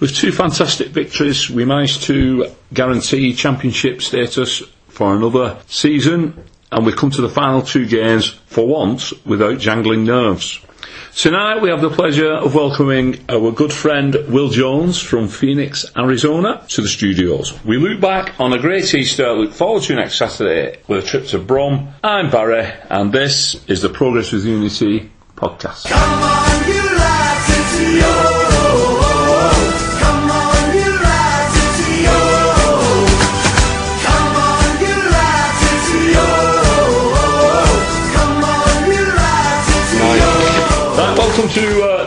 With two fantastic victories, we managed to guarantee championship status for another season, and we come to the final two games for once without jangling nerves. Tonight we have the pleasure of welcoming our good friend Will Jones from Phoenix, Arizona to the studios. We look back on a great Easter, look forward to next Saturday with a trip to Brom. I'm Barry and this is the Progress with Unity podcast.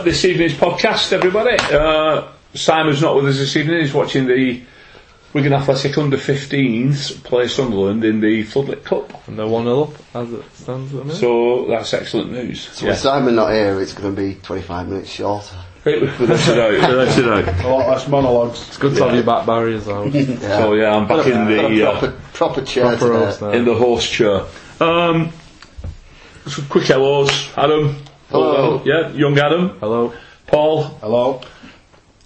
To uh, this evening's podcast, everybody. Uh, Simon's not with us this evening, he's watching the Wigan Athletic under 15s play Sunderland in the Floodlit Cup. And they're 1 0 up as it stands at the minute. So that's excellent news. So with Simon not here, it's going to be 25 minutes shorter. We let it out, we let it out. A lot less monologues. it's good to have you back, Barry, as well. Yeah. So yeah, I'm back in Got a the uh, proper, proper chair Proper today. in the horse chair. Um, some quick hellos, Adam. Hello. Yeah, young Adam. Hello. Paul. Hello.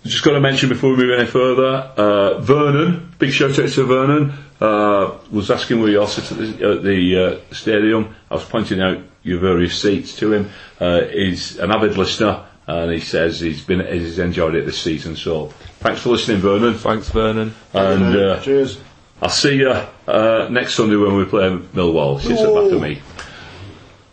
Just got to mention before we move any further, uh, Vernon. Big shout out to Vernon. Uh, was asking where you all sit at the, at the uh, stadium. I was pointing out your various seats to him. Uh, he's an avid listener, and he says he's been he's enjoyed it this season. So thanks for listening, Vernon. Thanks, Vernon. And uh, Cheers. I'll see you uh, next Sunday when we play Millwall. Sits at back of me.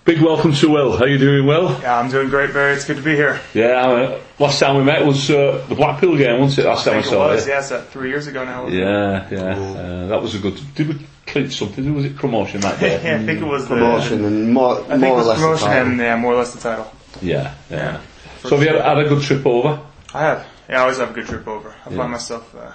Big welcome to Will. How you doing, Will? Yeah, I'm doing great, Barry. It's good to be here. Yeah. Uh, last time we met was uh, the Blackpool game, wasn't it? Last I time I, think it was, you. yes, uh, three years ago now. Yeah, yeah. Uh, that was a good. Did we clinch something? Was it promotion that day? yeah, I think it was Promotion the. and more, I think more it or was less the promotion title. and yeah, more or less the title. yeah, yeah. So have you had, had a good trip over? I have. Yeah, I always have a good trip over. I Yeah. find myself uh,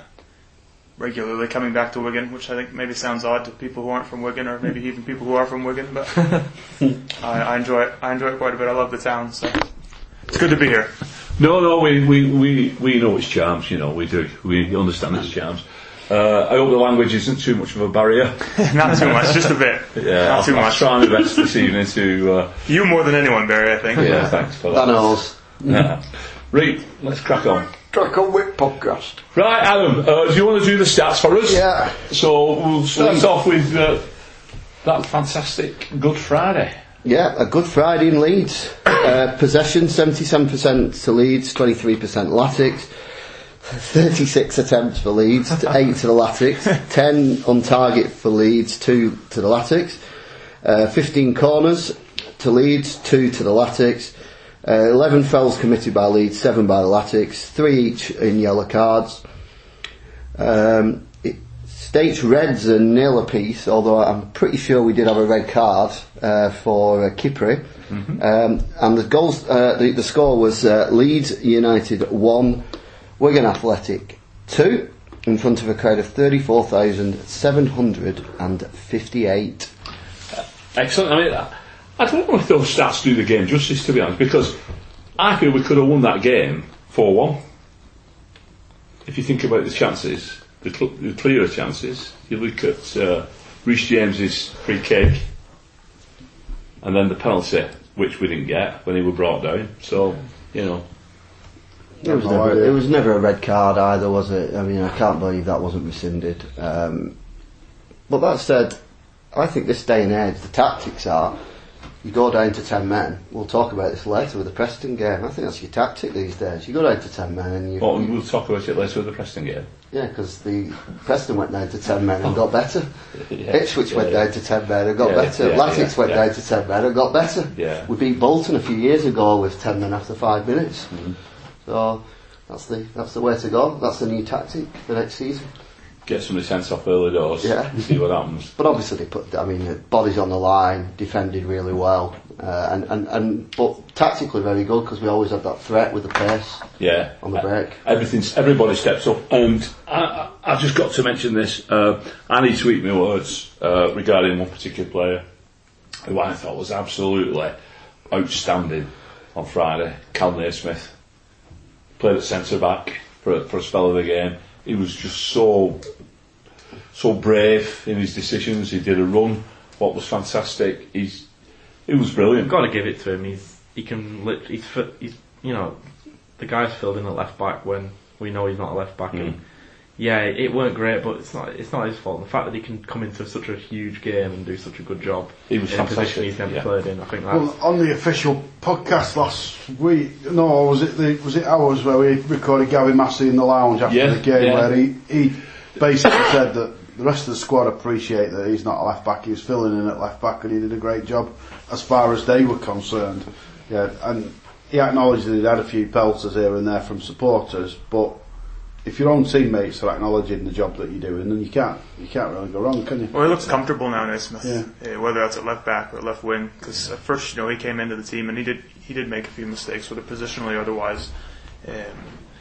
regularly coming back to Wigan, which I think maybe sounds odd to people who aren't from Wigan, or maybe even people who are from Wigan. But I, I enjoy it. I enjoy it quite a bit. I love the town, so it's good to be here. No, no. We we we we know its charms. You know, we do. We understand its charms. Uh, I hope the language isn't too much of a barrier. Not too much, just a bit. Yeah, Not too I'll, I'll much. try my best this evening to. Uh, You more than anyone, Barry. I think. yeah, thanks for that. That knows. Yeah. Right, let's crack on. Track on Whip podcast. Right, Adam, uh, do you want to do the stats for us? Yeah. So we'll start off with uh, that fantastic Good Friday. Yeah, a good Friday in Leeds. Uh, possession 77% to Leeds, 23% Latics. 36 attempts for Leeds, 8 to the Latics. 10 on target for Leeds, 2 to the Latics. Uh, 15 corners to Leeds, 2 to the Latics. Uh, 11 fouls committed by Leeds, 7 by the Latics. 3 each in yellow cards. Um, it states reds and nil apiece, although I'm pretty sure we did have a red card uh, for uh, Kipre. Um, and the goals, uh, the, the score was uh, Leeds United one, Wigan Athletic two, in front of a crowd of thirty-four thousand seven hundred and fifty-eight. Excellent. I mean, I- don't know if those stats do the game justice, to be honest, because I feel we could have won that game 4 1. If you think about the chances, the, cl- the clearer chances, you look at uh, Reece James's free kick and then the penalty, which we didn't get when he was brought down. So, you know, It was, never, it was never a red card either, was it? I mean, I can't believe that wasn't rescinded. Um, but that said, I think this day and age, the tactics are you go down to 10 men. We'll talk about this later with the Preston game. I think that's your tactic these days. You go down to 10 men and you. well, we'll talk about it later with the Preston game. yeah, because the Preston went down to 10 men and got better. Yeah, Ipswich went yeah. down to 10 men and got Yeah, better. yeah, Latics yeah, went yeah. down to 10 men and got better. Yeah. We beat Bolton a few years ago with 10 men after 5 minutes. Mm-hmm. So that's the, that's the way to go. That's the new tactic for next season. Get some of the sense off early doors, Yeah. see what happens. But obviously they put, I mean, the bodies on the line, defended really well. Uh, and, and, and, but tactically very good because we always had that threat with the pace. Yeah, On the break. Everything's everybody steps up, and I, I, I've just got to mention this. Uh, Annie tweeted me words uh, regarding one particular player who I thought was absolutely outstanding on Friday. Cal Naismith played at centre back for a, for a spell of the game. He was just so so brave in his decisions. He did a run, what was fantastic. He's he was brilliant. You've got to give it to him. He's he can lit, he's, he's you know the guy's filled in at left back when We know he's not a left back. Mm. And yeah, it weren't great, but it's not it's not his fault. The fact that he can come into such a huge game and do such a good job He was in a position fantastic, he's never yeah. played in, I think that's Well, on the official podcast last week, no, was it the was it ours where we recorded Gavin Massey in the lounge after Yeah, the game, yeah. where he he basically said that the rest of the squad appreciate that he's not a left back. He was filling in at left back, and he did a great job as far as they were concerned. Yeah, and he acknowledged that he'd had a few pelters here and there from supporters, but. If your own teammates are acknowledging the job that you're doing, then you can't you can't really go wrong, can you? Well, he looks comfortable now, Naismith. Yeah. Uh, whether that's at left back or left wing, because at first, you know, he came into the team and he did he did make a few mistakes, whether positionally or otherwise. Um,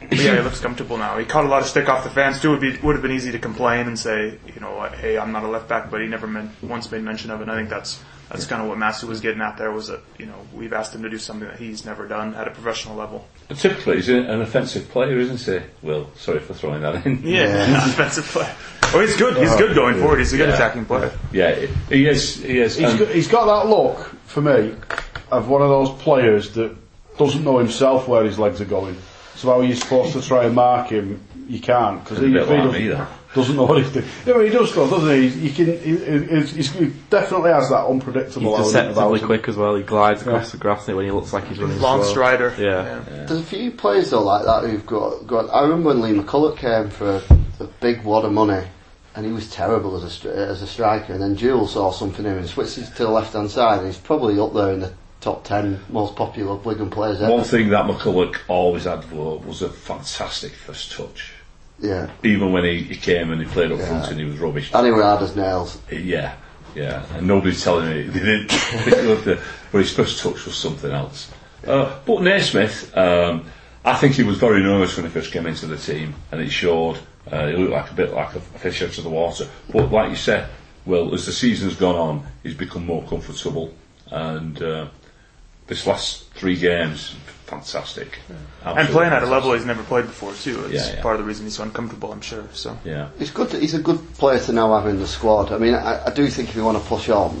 but yeah, he looks comfortable now. He caught a lot of stick off the fans too. It would be would have been easy to complain and say, you know, hey, I'm not a left back, but he never men- once made mention of it. And I think that's that's kind of what Massey was getting at there was that you know we've asked him to do something that he's never done at a professional level. Typically, he's an offensive player, isn't he? Will, sorry for throwing that in. Yeah, he's a offensive player. Oh, he's good. He's good going forward. He's a good Yeah. attacking player. Yeah, he is. He is. He's and- got, he's got that look for me of one of those players that doesn't know himself where his legs are going. So how are you supposed to try and mark him? You can't because he, a bit if he doesn't, doesn't know what he's doing. Yeah, but he does though, doesn't he? He can. He, he, he's, he definitely has that unpredictable he's element deceptively quick as well. He glides across Yeah. the grass when he looks like he's running Long slow. strider. Yeah. There's a few players though like that who've got, got I remember when Lee McCulloch came for a, a big wad of money and he was terrible as a, stri- as a striker and then Jules saw something in him and switched to the left hand side and he's probably up there in the top 10 most popular Wigan players ever. One thing that McCulloch always had for was a fantastic first touch. Yeah. Even when he, he came and he played up front and he was rubbish. And he were hard as nails. Yeah, yeah. And nobody's telling me they didn't pick up the, but his first touch was something else. Uh, but Naismith, um, I think he was very nervous when he first came into the team, and it showed. Uh, he looked like a bit like a fish out of the water. But like you said, well, as the season's gone on, he's become more comfortable, and uh, this last three games, fantastic. And Absolutely playing at a level he's never played before too. It's Yeah, yeah. part of the reason he's so uncomfortable, I'm sure. So Yeah. He's good. To, he's a good player to now have in the squad. I mean, I, I do think if you want to push on,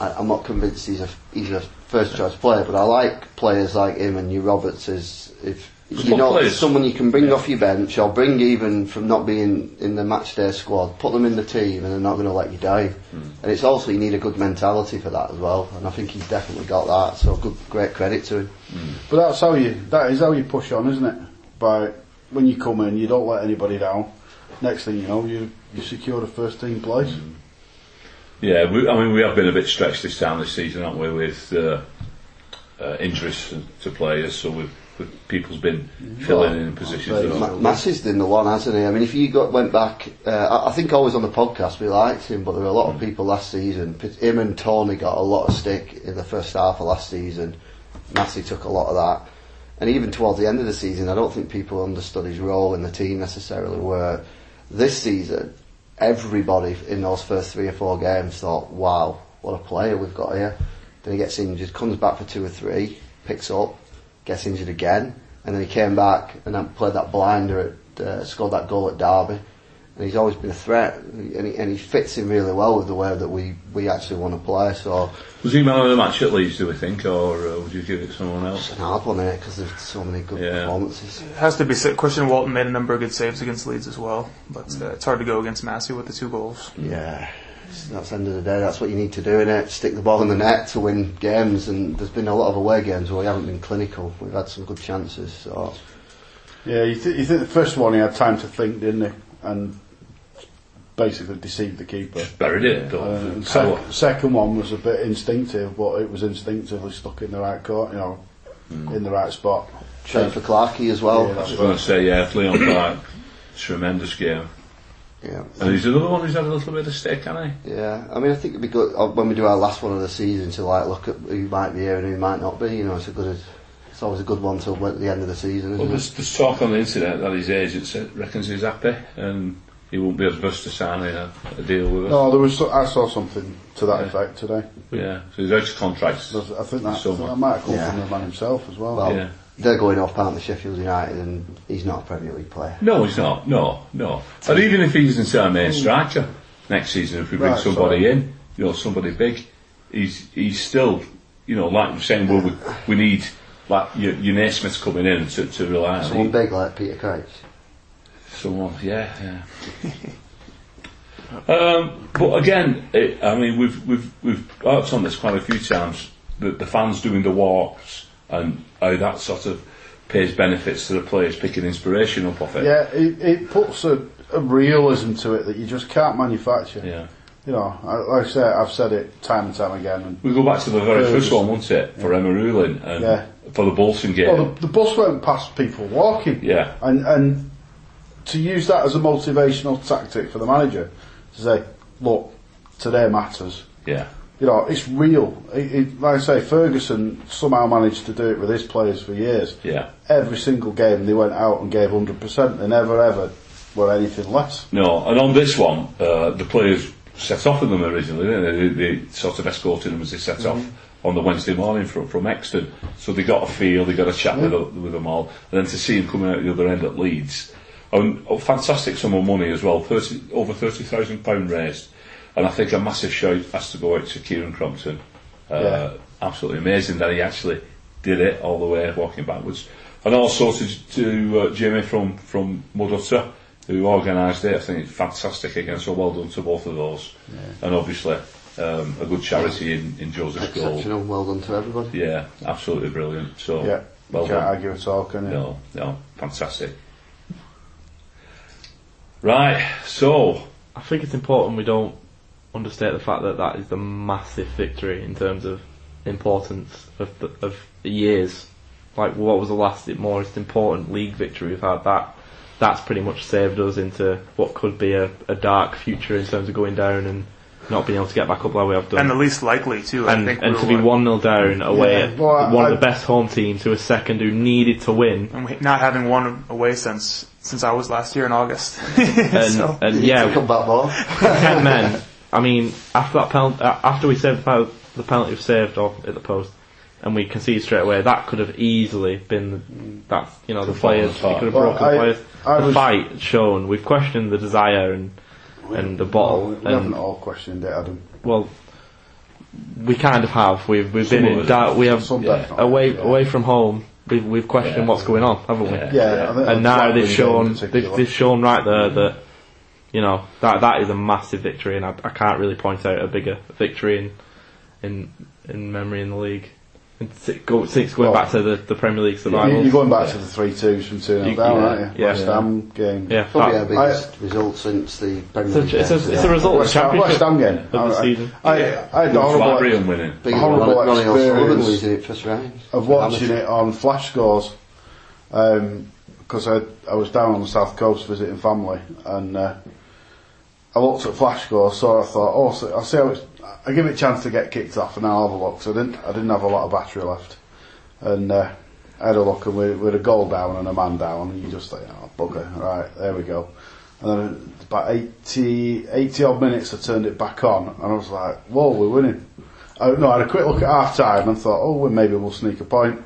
I, I'm not convinced he's a he's a first choice player, but I like players like him and you Roberts Is if you know players. someone you can bring off your bench or bring even from not being in the match day squad, put them in the team, and they're not going to let you down. And it's also you need a good mentality for that as well, and I think he's definitely got that. So good, great credit to him. But that's how you. That is how you push on, isn't it? By when you come in, you don't let anybody down. Next thing you know, you you secure the first team place. Yeah, we, I mean, we have been a bit stretched this time this season, haven't we, with uh, uh, injuries to players. So we've, we've people's been filling in positions. that Ma- Massey's been the one, hasn't he? I mean, if you got went back, uh, I, I think always on the podcast we liked him, but there were a lot of people last season. Him and Tony got a lot of stick in the first half of last season. Massey took a lot of that, and even towards the end of the season, I don't think people understood his role in the team necessarily. Where this season, everybody in those first three or four games thought, "Wow, what a player we've got here." Then he gets injured, comes back for two or three, picks up, gets injured again, and then he came back and then played that blinder at, uh, scored that goal at Derby. And he's always been a threat, and he, and he fits in really well with the way that we, we actually want to play. So Was he man of the match at Leeds, do we think, or uh, would you give it to someone else? it's an hard one, because there's so many good Yeah. performances. it has to be said. Christian Walton made a number of good saves against Leeds as well, but uh, it's hard to go against Massey with the two goals. Yeah, that's the end of the day. That's what you need to do, in it. Stick the ball in the net to win games. And there's been a lot of away games where we haven't been clinical. We've had some good chances. So Yeah, you, th- you think the first one he had time to think, didn't he? And basically deceived the keeper. Buried it. Uh, don't and Power. sec- second one was a bit instinctive, but it was instinctively stuck in the right court, you know, in the right spot. trade for Clarkey as well. Yeah, I that's was going to say, yeah, Leon Clarke, tremendous game. Yeah. And he's another one who's had a little bit of stick, hasn't he? Yeah, I mean, I think it'd be good uh, when we do our last one of the season to like look at who might be here and who might not be. You know, it's a good, it's always a good one till at the end of the season, he? isn't Well, there's, there's talk on the internet that his agent said- reckons he's happy and he won't be adverse to signing a, a deal with us. No, there was. So, I saw something to that Yeah. effect today. Yeah, so he's out of contract. I think that, I think that might have come Yeah. from the man himself as well. Well, Yeah. They're going off aren't they, Sheffield United, and he's not a Premier League player. No, he's not. No, no. And even if he isn't our main striker next season, if we bring Right, somebody sorry. in, you know, somebody big, he's he's still, you know, like you're saying, well, we, we need like your, your Naismiths coming in to, to rely on. Someone big like Peter Crouch. Someone, yeah, yeah. um, but again, it, I mean, we've we've we've harped on this quite a few times. The, the fans doing the walks and how that sort of pays benefits to the players picking inspiration up off it. Yeah, it, it puts a, a realism to it that you just can't manufacture. Yeah. You know, I, like I say, I've said it time and time again. And, We go back to the very first one, wasn't it, for Emma Rulin and Yeah. for the Bolton game. well, the, the bus went past people walking. Yeah. And and to use that as a motivational tactic for the manager to say, look, today matters. yeah, You know, it's real. It, it, like I say, Ferguson somehow managed to do it with his players for years. yeah. Every single game they went out and gave 100%. They never ever were anything less. No, and on this one, uh, the players set off with them originally. Didn't they? They, they sort of escorted them as they set off on the Wednesday morning from, from Exton. So they got a feel, they got a chat with, with them all, and then to see them coming out the other end at Leeds. And oh, fantastic sum of money as well, 30, over £30,000 raised. And I think a massive shout has to go out to Kieran Crompton. Uh, Yeah. Absolutely amazing that he actually did it all the way, walking backwards. And also to, to uh, Jimmy from, from Mudhutter, who organised it. I think it's fantastic again, so well done to both of those. And obviously, um, a good charity in, in Joseph's goal. Exceptional, well done to everybody. Yeah, absolutely brilliant. So, Yeah. well Can't done. argue at all, can you? No, no, fantastic. Right, so, I think it's important we don't understate the fact that that is the massive victory in terms of importance of the, of the years. Like, what was the last most important league victory we've had? That that's pretty much saved us into what could be a, a dark future in terms of going down and not being able to get back up like we have done. And the least likely too. I and, think and we to be were- one 0 down away Yeah, at well, I- one of the best home teams who was second, who needed to win. and we, not having won away since since I was last year in August. And, so, and yeah, Come back more. ten men. I mean, after that penalty, uh, after we saved the penalty, the penalty was saved off at the post, and we conceded straight away, that could have easily been that. You know, the Could players it could have Well, broken I- the players. I the was- fight shown. We've questioned the desire and and the bottle, We, we haven't all questioned it, Adam. well, we kind of have. We've we've Some been in doubt. We have Some Yeah. away yeah. away from home. We've we've questioned Yeah. what's going on, haven't we? Yeah. Yeah, I and now that they've shown they've, they've shown right there mm-hmm. that you know that that is a massive victory, and I, I can't really point out a bigger victory in in in memory in the league. And si- go, since going Well, back to the, the Premier League survival, You're going back to the three twos from two 0 down, yeah, aren't you? yeah. West Ham game. yeah, Probably that- our biggest result since the Premier it's, League. a, it's, a, days, it's a result West the Ham, West Ham game. of the I, season. I, I, I had the Wolves horrible, Labrian winning. Big horrible Ronnie Ronnie experience losing it first round. of watching it on flash scores because I I was down on the south coast visiting family and uh, I looked at flash scores so I thought oh so I'll see how it's I give it a chance to get kicked off and I'll have a look. So I didn't I didn't have a lot of battery left. And uh, I had a look and we, had a goal down and a man down and you just think oh bugger. Right there we go. And then about 80, 80 odd minutes I turned it back on and I was like whoa we're winning. I, no, I had a quick look at half time and thought, oh, well, maybe we'll sneak a point.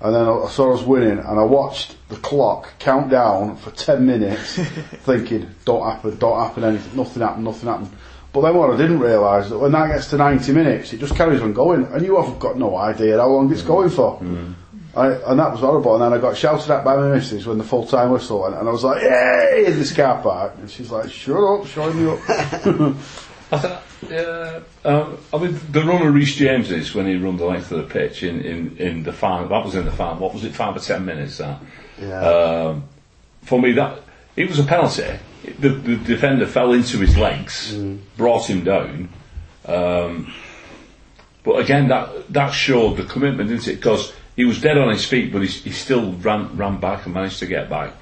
And then I saw us winning and I watched the clock count down for 10 minutes thinking, don't happen, don't happen, anything, nothing happened, nothing happened. But then what I didn't realise that when that gets to 90 minutes, it just carries on going and you have got no idea how long it's mm. going for. Mm. I, and that was horrible. And then I got shouted at by my missus when the full time whistle went and I was like, yay, in this car park. And she's like, shut up, shut me up. I thought, yeah, um, I mean, the run of Reece James is when he run the length of the pitch in, in, in the farm, that was in the farm, what was it, five or ten minutes that? Yeah. Um, for me, that, it was a penalty. The, the defender fell into his legs, brought him down. Um, but again, that, that showed the commitment, didn't it? Because he was dead on his feet, but he, he still ran, ran back and managed to get back.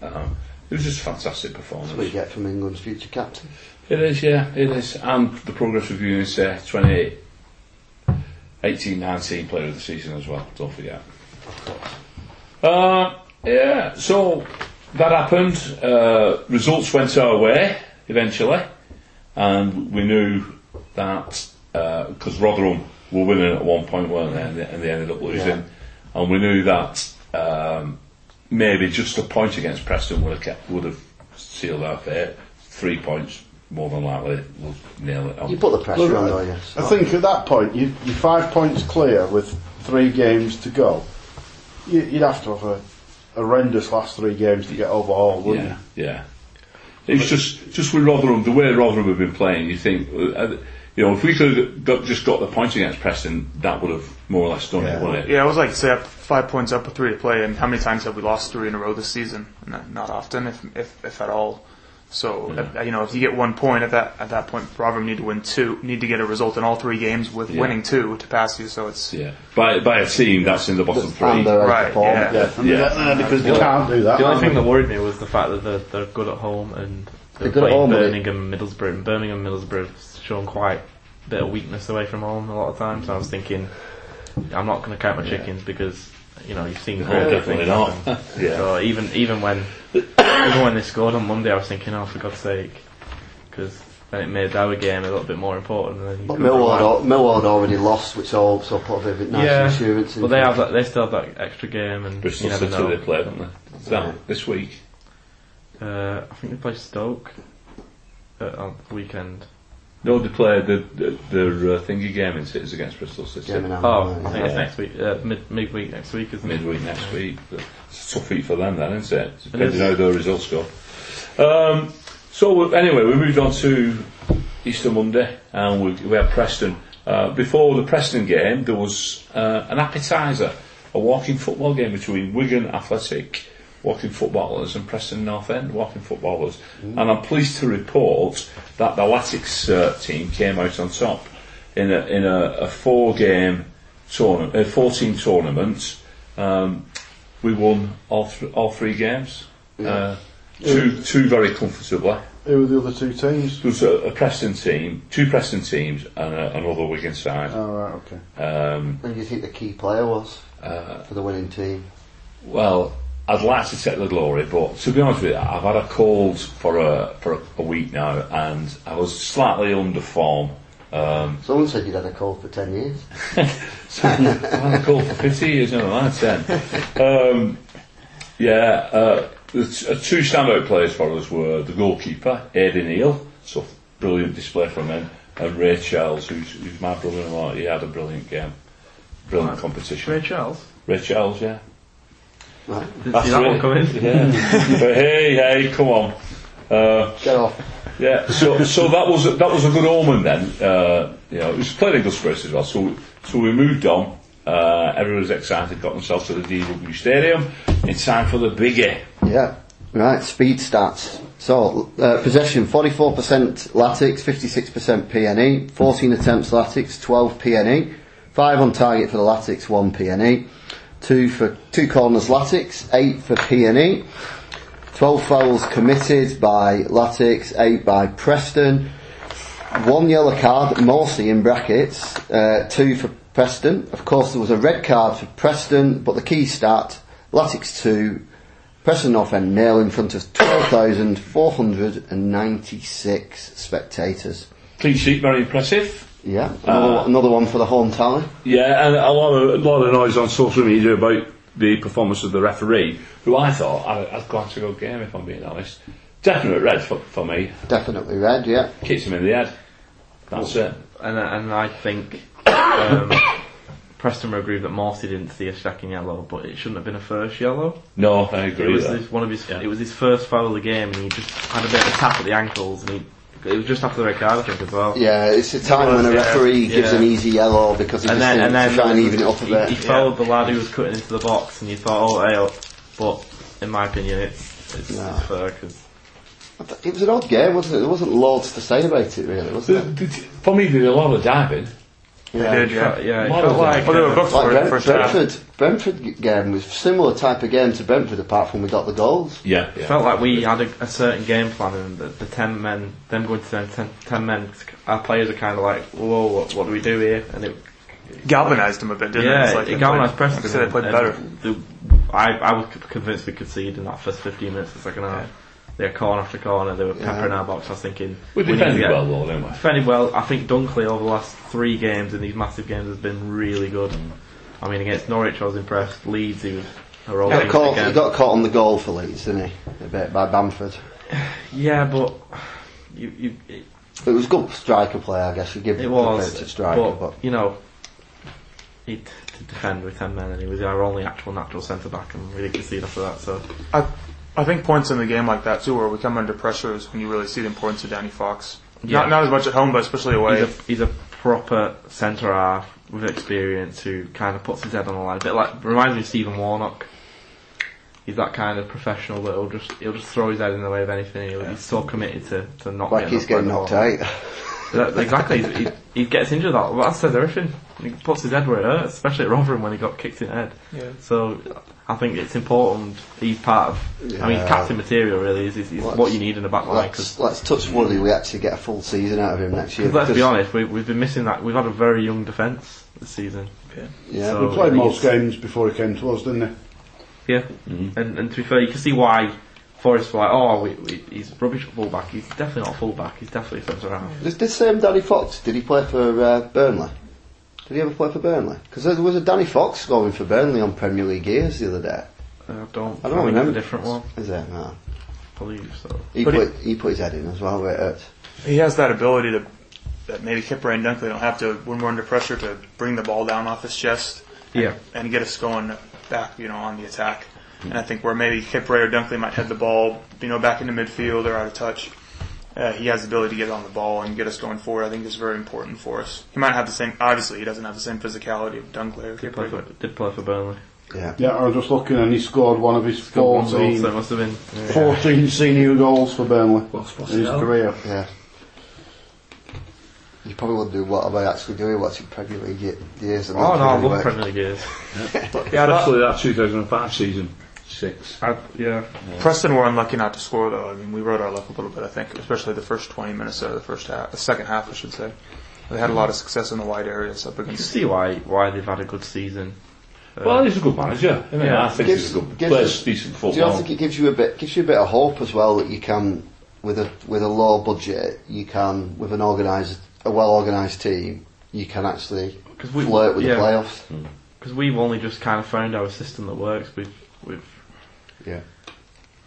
Um, it was just a fantastic performance. That's what you get from England's future captain. It is, yeah, it is. And the progress review is uh, 28, 18, 19 player of the season as well, don't forget. Uh, yeah, so that happened. Uh, results went our way eventually, and we knew that because Rotherham were winning at one point, weren't they? And they, and they ended up losing. And we knew that um, maybe just a point against Preston would have kept, would have sealed our fate. Three points, more than likely, will nail it on. You put the pressure on, Well, don't? I think at that point, you, you're five points clear with three games to go. You, you'd have to have a horrendous last three games to get overhauled, wouldn't Yeah, yeah. It's just just with Rotherham, the way Rotherham have been playing, you think, uh, you know, if we could have got, just got the point against Preston, that would have more or less done Yeah. it, wouldn't it? Yeah, I was like, say, up five points up with three to play, and how many times have we lost three in a row this season? Not, not often, if, if if at all. So uh, you know, if you get one point at that at that point, Rotherham need to win two, need to get a result in all three games with Yeah. winning two to pass you. So it's Yeah, by by a team that's in the bottom three. And Right, of form. yeah. Yeah, Yeah. they get because you can't do that. The only thing that worried me was the fact that they're, they're good at home and they're, They're good at home, aren't? Birmingham, Middlesbrough. And Birmingham, Middlesbrough have shown quite a bit of weakness away from home a lot of times. So I was thinking, I'm not going to count my chickens because you know you've seen No, great definitely not. Yeah. So even even when even when they scored on Monday, I was thinking, oh for God's sake, because then it made our game a little bit more important. But Millwall, rely- had, Millwall had already lost, which also put a bit of nice yeah, insurance in. but they have that. They still have that extra game, and Bristol you City know. they played, haven't they? Is that this week? Uh, I think they play Stoke uh, on the weekend. No, they played the, the, their uh, thingy game in Cities against Bristol City. Game in hand, Oh, I think it's next week, uh, mid midweek next week, isn't it? midweek next week. It's a tough week for them then, isn't it? Depending how the results go. Um, so anyway, we moved on to Easter Monday and we, we had Preston. Uh, before the Preston game, there was uh, an appetizer, a walking football game between Wigan Athletic walking footballers and Preston North End walking footballers. And I'm pleased to report that the Latics uh, team came out on top in a, in a, a four game tournament, a 14 tournament. Um, we won all, th- all three games. Uh, two, two very comfortably. Who were the other two teams? There was a, a Preston team, two Preston teams, and a, another Wigan side. Oh, right, okay. Um, Who do you think the key player was uh, for the winning team? well, I'd like to take the glory, but to be honest with you, I've had a cold for a for a, a week now, and I was slightly under form. Um, Someone said you'd had a cold for 10 years. so I've had a cold for 50 years, never mind 10. Um, yeah, uh, the t- uh, two standout players for us were the goalkeeper, Aidan Neal, so brilliant display from him, and Ray Charles, who's, who's my brother-in-law. He had a brilliant game, brilliant competition. Ray Charles. Ray Charles, yeah. Right. Didn't see that one coming. Yeah. but hey, hey, come on. Uh, Get off. yeah, so so that was that was a good omen then. Uh, you know, it was played in good spirits as well. So so we moved on. Uh, everyone was excited, got themselves to the DW Stadium in time for the biggie. Yeah. Right, speed stats. So, uh, possession 44% Latics, 56% PNE, 14 attempts Latics, 12 PNE, 5 on target for the Latics, 1 PNE, 2 for 2 corners Latics, 8 for PNE, 12 fouls committed by Latics, 8 by Preston, 1 yellow card, mostly in brackets, uh, 2 for Preston. Of course, there was a red card for Preston, but the key stat, Latics 2, Preston North End nil in front of 12,496 spectators. Clean sheet, very impressive. Yeah, another, another one for the home tally. Yeah, and a lot of a lot of noise on social media about the performance of the referee, who I thought I, I'd gone to a good game if I'm being honest. Definite red for, for me. Definitely red, yeah. Kicks him in the head. That's it. And and I think um, Preston were agree that Morsey didn't see a second yellow, but it shouldn't have been a first yellow. No, I agree. It agree was with his, one of his. It was his first foul of the game, and he just had a bit of a tap at the ankles, and he. It was just after the red card, I think, as well. Yeah, it's a time when a Yeah, referee gives yeah. an easy yellow because he and just then, and then to try and even it up a he, bit. he followed the lad who was cutting into the box, and you thought, oh, hey, oh, but in my opinion, it's it's, No. it's fair because It was an odd game, wasn't it? There wasn't loads to say about it, really, was there? the- For me, there was a lot of diving. Um, yeah. did, yeah. yeah, it felt like Well, they were booked Like for it Brent, first half. Brentford, Brentford game was similar type of game to Brentford, apart from we got the goals. Yeah, yeah. felt like we had a, a certain game plan, and the, the ten men, them going to ten, ten, ten men, our players are kind of like, whoa, what, what do we do here? And it, Galvanised them a bit, didn't it? yeah, It's like it galvanised Preston. like I they played better. The, I, I was convinced we could concede in that first 15 minutes of the second half. They were corner after corner, they were peppering our box. I was thinking, We need defended get- well, though, didn't we? Defended well. I think Dunkley over the last three games in these massive games has been really good. I mean, against Norwich, I was impressed. Leeds, he was a roll. He got, caught, he got caught on the goal for Leeds, didn't he? A bit by Bamford. Yeah, but you, you, it, It was good striker play, I guess. You give it the was. credit to striker, but, but you know, he'd to defend with ten men, and he was our only actual natural centre back, and we didn't concede after that. So I, I think points in the game like that too, where we come under pressure, is when you really see the importance of Danny Fox. Yeah. Not not as much at home, but especially away. he's a he's a proper centre half with experience who kind of puts his head on the line. A bit like reminds me of Stephen Warnock. He's that kind of professional that will just he'll just throw his head in the way of anything. He'll, He's so committed to, to not Like he's getting knocked out. That- exactly. He, he gets injured. That well, that says everything. He puts his head where it hurts, especially at Rotherham when he got kicked in the head. Yeah. So I think it's important. He's part of. Yeah. I mean, captain material really is, is, is what you need in the back line. Let's, let's touch wood we actually get a full season out of him next year. let's be honest, we, we've been missing that. We've had a very young defence this season. Yeah, yeah So- He played most games before he came to us, didn't he? Yeah, mm-hmm. and, and to be fair, you can see why Forrest were like, oh, we, we, he's rubbish at fullback. He's definitely not a fullback. He's definitely a centre half. Does this same Danny Fox, did he play for uh, Burnley? Did he ever play for Burnley? Because there was a Danny Fox scoring for Burnley on Premier League years the other day. Uh, I don't. I don't think it's remember. a different one. Is it? No. I believe so. He But put, he put his head in as well where it hurts. he has that ability to that maybe Kipre and Dunkley don't have to when we're under pressure to bring the ball down off his chest Yeah. and get us going back, you know, on the attack. And I think where maybe Kipre or Dunkley might head the ball, you know, back into midfield or out of touch, uh, he has the ability to get on the ball and get us going forward. I think is very important for us. He might have the same. Obviously, he doesn't have the same physicality of Dunkley or Did play for, did play for Burnley. Yeah. Yeah, I was just looking and he scored one of his Got one 14, so must have been. yeah. 14 senior goals for Burnley What's- what's in his the career. Yeah. You probably wouldn't do what am I actually doing watching Premier League ye- years and Oh no, I love Premier League years. yeah, that, Especially that 2005 season. Six. I, yeah. Preston were unlucky not to score though. I mean, we rode our luck a little bit. I think, especially the first 20 minutes of the first half, the second half, I should say. They had a lot of success in the wide areas up You can against. see why why they've had a good season. Uh, Well, he's a good manager. isn't he? Yeah. I think Gives- he's a good gives plays us- decent Do you think it gives you a bit gives you a bit of hope as well that you can with a with a low budget you can with an organised a well organised team you can actually 'Cause we- flirt with yeah. the playoffs. because we've only just kind of found our system that works. We've we've Yeah.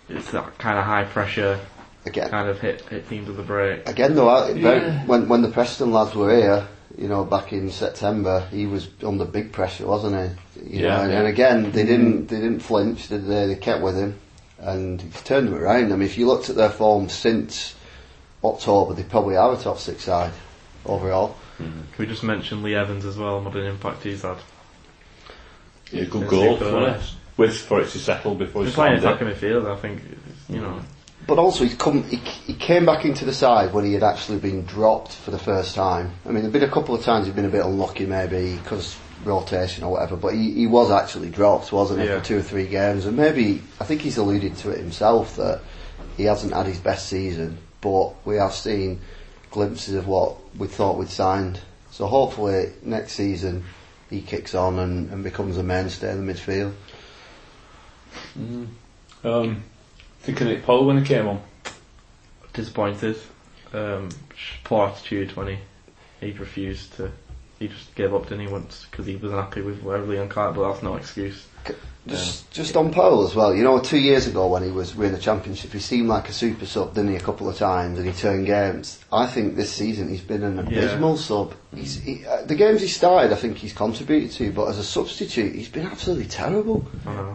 it's that kind of high pressure Again, kind of hit hit teams with a break. again though, I, Yeah. when when the Preston lads were here, you know, back in September, he was under big pressure, wasn't he? You Yeah, know, and, yeah. and again, they didn't they didn't flinch, did they? They kept with him, and he's turned them around. I mean, if you looked at their form since October, they probably are a top six side overall. Hmm. Can we just mention Lee Evans as well and what an impact he's had? Yeah, good goal for it. Wait for it to settle before He's he's playing slammed attacking it. midfield. I think you know. But also, he's come. He, he came back into the side when he had actually been dropped for the first time. I mean, there've been a couple of times he's been a bit unlucky, maybe because rotation or whatever. But he, he was actually dropped, wasn't he, Yeah. for two or three games? And maybe I think he's alluded to it himself that he hasn't had his best season, but we have seen glimpses of what we thought we'd signed. So hopefully next season he kicks on and, and becomes a mainstay in the midfield. Um, thinking Powell when he came on. disappointed. Um, poor attitude when he he refused to. He just gave up, didn't he, once because he wasn't happy with where Leon Clarke. But that's no excuse. Just, just on Powell as well. You know, two years ago when he was winning the championship, he seemed like a super sub, didn't he? A couple of times, and he turned games. I think this season he's been an Yeah. abysmal sub. He's, he, uh, the games he started, I think he's contributed to, but as a substitute, he's been absolutely terrible.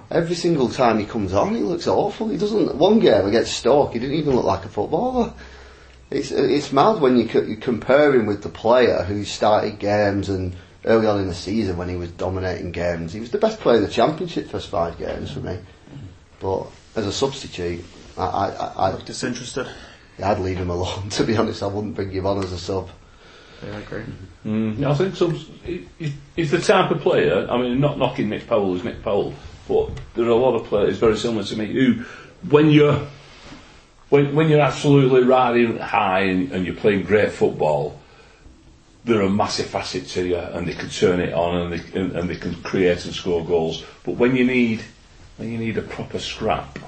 Every single time he comes on, he looks awful. He doesn't. One game against Stoke, he didn't even look like a footballer. It's it's mad when you, co- you compare him with the player who started games and early on in the season when he was dominating games. He was the best player in the championship first five games for me. But as a substitute, I I, I I'd, Disinterested. I'd leave him alone. To be honest, I wouldn't bring him on as a sub. Yeah, I agree. Mm, I think some, he, he- he's the type of player. I mean, not knocking Nick Powell as Nick Powell, but there are a lot of players very similar to me who, when you're when when you're absolutely riding high and, and you're playing great football, there are a massive facets to you, and they can turn it on and they and, and they can create and score goals. But when you need when you need a proper scrap,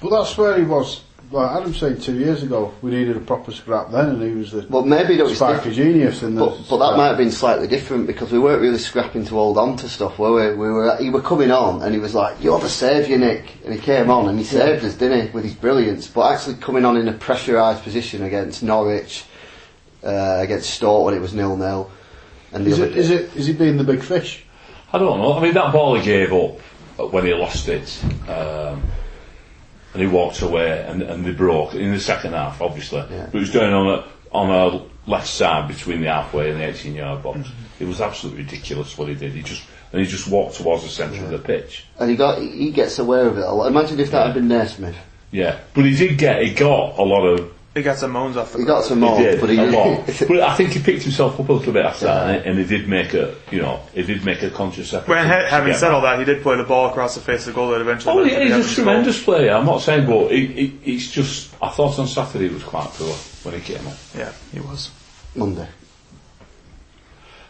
But that's where he was. Like Adam said two years ago, we needed a proper scrap then, and he was the well, maybe that was sparky different. genius in the. But, but that might have been slightly different because we weren't really scrapping to hold on to stuff, were we? We were. He were coming on, and he was like, "You're the saviour, Nick," and he came on and he saved us, didn't he, with his brilliance? But actually coming on in a pressurised position against Norwich, uh, against Stoke when it was nil nil, And the Is other it, is it, is he being the big fish? I don't know. I mean, that ball he gave up when he lost it, um, and he walked away, and, and they broke in the second half, obviously. Yeah. But it was going on a, on a left side between the halfway and the 18 yard box. Mm-hmm. It was absolutely ridiculous what he did. He just and he just walked towards the centre of the pitch. and he got he gets aware of it. a lot. Imagine if that had been Naismith. Yeah, but he did get he got a lot of He got some moans off the He got some He more, did but he a lot. but I think he picked himself up a little bit after that, and, and he did make a, you know, he did make a conscious effort. Well, to- ha- to having get said back. all that, he did play the ball across the face of the goal that eventually. Oh, led to the he's a Evans goal. tremendous player. I'm not saying, but it, it, it's just. I thought on Saturday he was quite poor when he came on. Yeah, he was. Monday.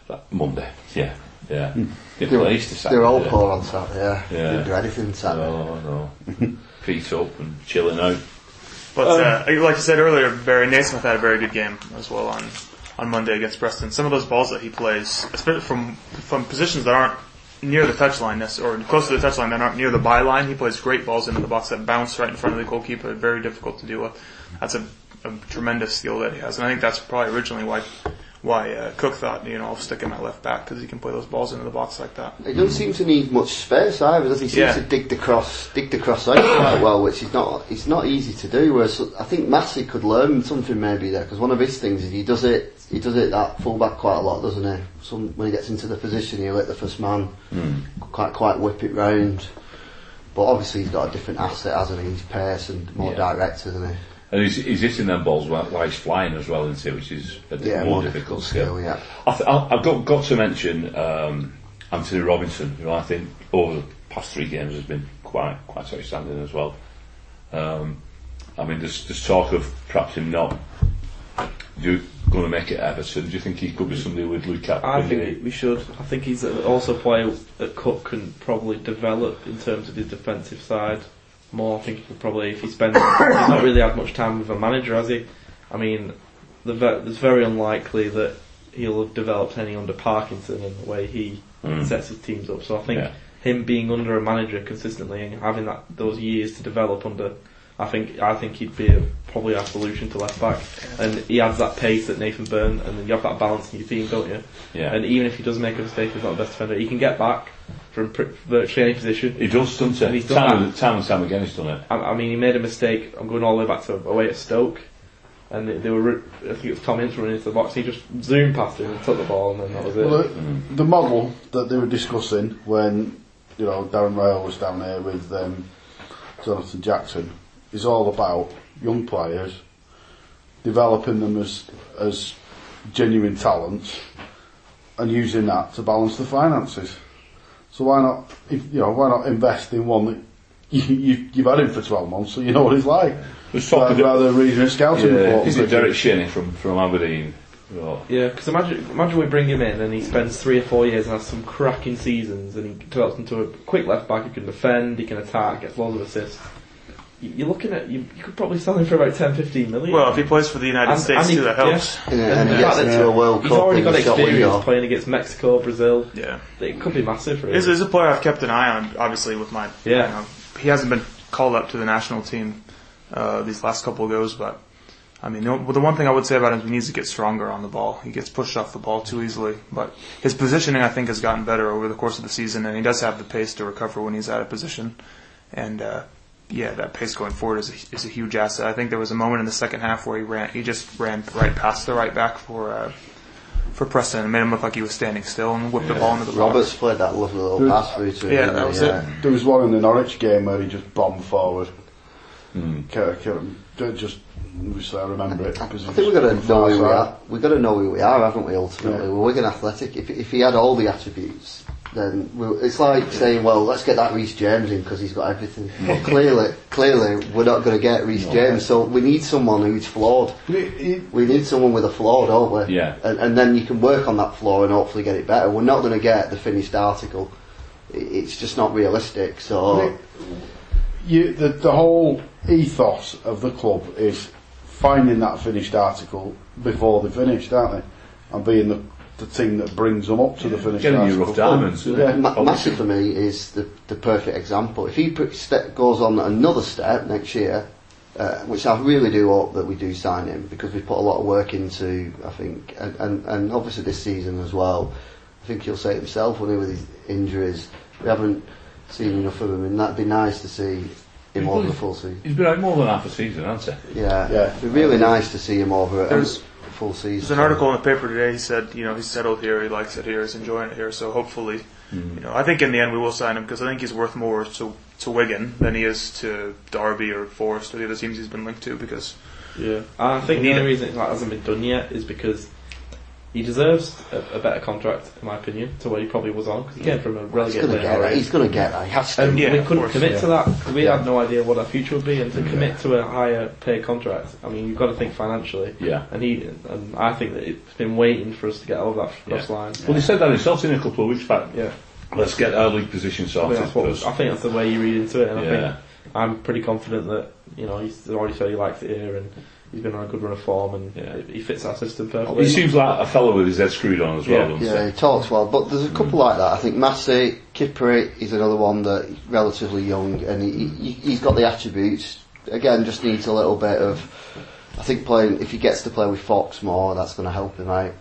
That Monday, yeah, yeah. Hmm. Didn't They were, play they were all poor on Saturday. Yeah, Yeah. didn't do anything Saturday. No, no. Feet up and chilling out. But Um, uh, like you said earlier, Barry Naismith had a very good game as well on on Monday against Preston. Some of those balls that he plays, especially from from positions that aren't near the touchline or close to the touchline that aren't near the byline, he plays great balls into the box that bounce right in front of the goalkeeper. Very difficult to deal with. That's a, a tremendous skill that he has, and I think that's probably originally why why uh, Cook thought you know I'll stick him at left back because he can play those balls into the box like that. He doesn't seem to need much space either, does he? He seems Yeah. to dig the cross, dig the cross out quite well, which is not, it's not easy to do. Whereas I think Massey could learn something maybe there, because one of his things is he does it, he does it that fullback quite a lot, doesn't he? Some, when he gets into the position, he'll hit the first man, quite, quite whip it round. But obviously he's got a different asset, hasn't he? He's pace and more Yeah. direct, isn't he? And he's, he's hitting them balls while, while he's flying as well, isn't he? Which is a Yeah, more, difficult skill. yeah. I th- I- I've got, got to mention um, Antonee Robinson, who I think over the past three games has been quite quite outstanding as well. Um, I mean, there's, there's talk of perhaps him not do, going to make it Everton. Do you think he could be somebody with look at? I think in? we should. I think he's also a player that Cook can probably develop in terms of his defensive side more. I think he could probably, if he spends, he's not really had much time with a manager, has he? I mean, the ve- it's very unlikely that he'll have developed any under Parkinson in the way he hmm. sets his teams up. So I think Yeah. him being under a manager consistently and having that those years to develop under. I think I think he'd be a, probably our solution to left back, and he adds that pace that Nathan Byrne, and then you have that balance in your team, don't you? Yeah. And even if he does make a mistake, he's not the best defender. He can get back from pr- virtually any position. He does, doesn't And he? he's done Time, and, time and time again, he's done it. I, I mean, he made a mistake. I'm going all the way back to away at Stoke, and they, they were. I think it was Tom Ince running into the box. He just zoomed past him and took the ball, and then that was it. Well, the, the model that they were discussing when you know Darren Rail was down there with um, Jonathan Jackson is all about young players developing them as as genuine talents and using that to balance the finances. So why not, if, you know, why not invest in one that you, you, you've had him for 12 months so you know what he's like? There's talk Rather, of it- rather reading a scouting Yeah, report. is it Derek Shinnie from, from Aberdeen? Oh, Yeah, because imagine, imagine we bring him in and he spends three or four years and has some cracking seasons and he develops into a quick left back who can defend, he can attack, gets loads of assists. You- You're looking at, you, you could probably sell him for about 10, 15 million. Well, if he plays for the United And- States and he- too, that helps. Yeah, and he gets into a World He's Cup already got the shot experience window. playing against Mexico, Brazil. Yeah. It could be massive for him. He's, he's a player I've kept an eye on, obviously, with my. Yeah. You know, he hasn't been called up to the national team uh, these last couple of goes, but I mean, the, the one thing I would say about him is he needs to get stronger on the ball. He gets pushed off the ball too easily, but his positioning I think has gotten better over the course of the season, and he does have the pace to recover when he's out of position. And uh, yeah, that pace going forward is a, is a huge asset. I think there was a moment in the second half where he ran, he just ran right past the right back for. Uh, for Preston, and made him look like he was standing still and whipped the ball into the box. Roberts played that lovely little pass through to him. Yeah, didn't that was yeah. it. There was one in the Norwich game where he just bombed forward. Hmm. Ca- ca- ca- Just, obviously I remember it. I because think we've got to know far who we side. are. We've got to know who we are, haven't we? Ultimately, Yeah. we're Wigan Athletic. If, if he had all the attributes, then we, it's like saying, "Well, let's get that Reece James in because he's got everything." But clearly, clearly, we're not going to get Reece James. So we need someone who's flawed. It- it- We need someone with a flaw, don't we? Yeah. And, and then you can work on that flaw and hopefully get it better. We're not going to get the finished article. It's just not realistic. So you, the, the whole ethos of the club is finding that finished article before they're finished, aren't they? And being the, the team that brings them up to the finished Getting article. you rough diamonds, isn't Yeah. Ma- Massive for me is the, the perfect example. If he put, step, goes on another step next year, uh, which I really do hope that we do sign him because we put a lot of work into. I think, and, and, and obviously this season as well. I think he'll say it himself, won't he, with his injuries. We haven't seen enough of him, and that'd be nice to see him over the full season. He's been out more than half a season, hasn't he? Yeah, Yeah. it'd be really nice to see him over a There's- full season. There's an article in the paper today. He said, you know, he's settled here. He likes it here. He's enjoying it here. So hopefully, Mm. you know, I think in the end we will sign him because I think he's worth more to to Wigan than he is to Derby or Forest or the other teams he's been linked to. Because Yeah, I think the only reason it hasn't been done yet is because he deserves a, a better contract, in my opinion, to what he probably was on. Because he came from a He's going to get that. He's going to get that. He has to. And Yeah, we couldn't course, commit yeah. to that. we Yeah. had no idea what our future would be, and to commit to a higher pay contract, I mean, you've got to think financially. Yeah. And he, and I think that it's been waiting for us to get over that cross Yeah. line. Well, he said that himself in a couple of weeks back. Yeah, Let's get our league position I think, sorted that's what, first. I think that's the way you read into it, and I Yeah. think I'm pretty confident that you know he's already said he likes it here, and he's been on a good run of form, and Yeah. he fits our system perfectly. He seems like a fellow with his head screwed on as well, Yeah. Yeah, he talks well, but there's a couple like that. I think Massey, Kipre is another one that relatively young, and he, he, he's got the attributes. Again, just needs a little bit of. I think playing if he gets to play with Fox more, that's going to help him out.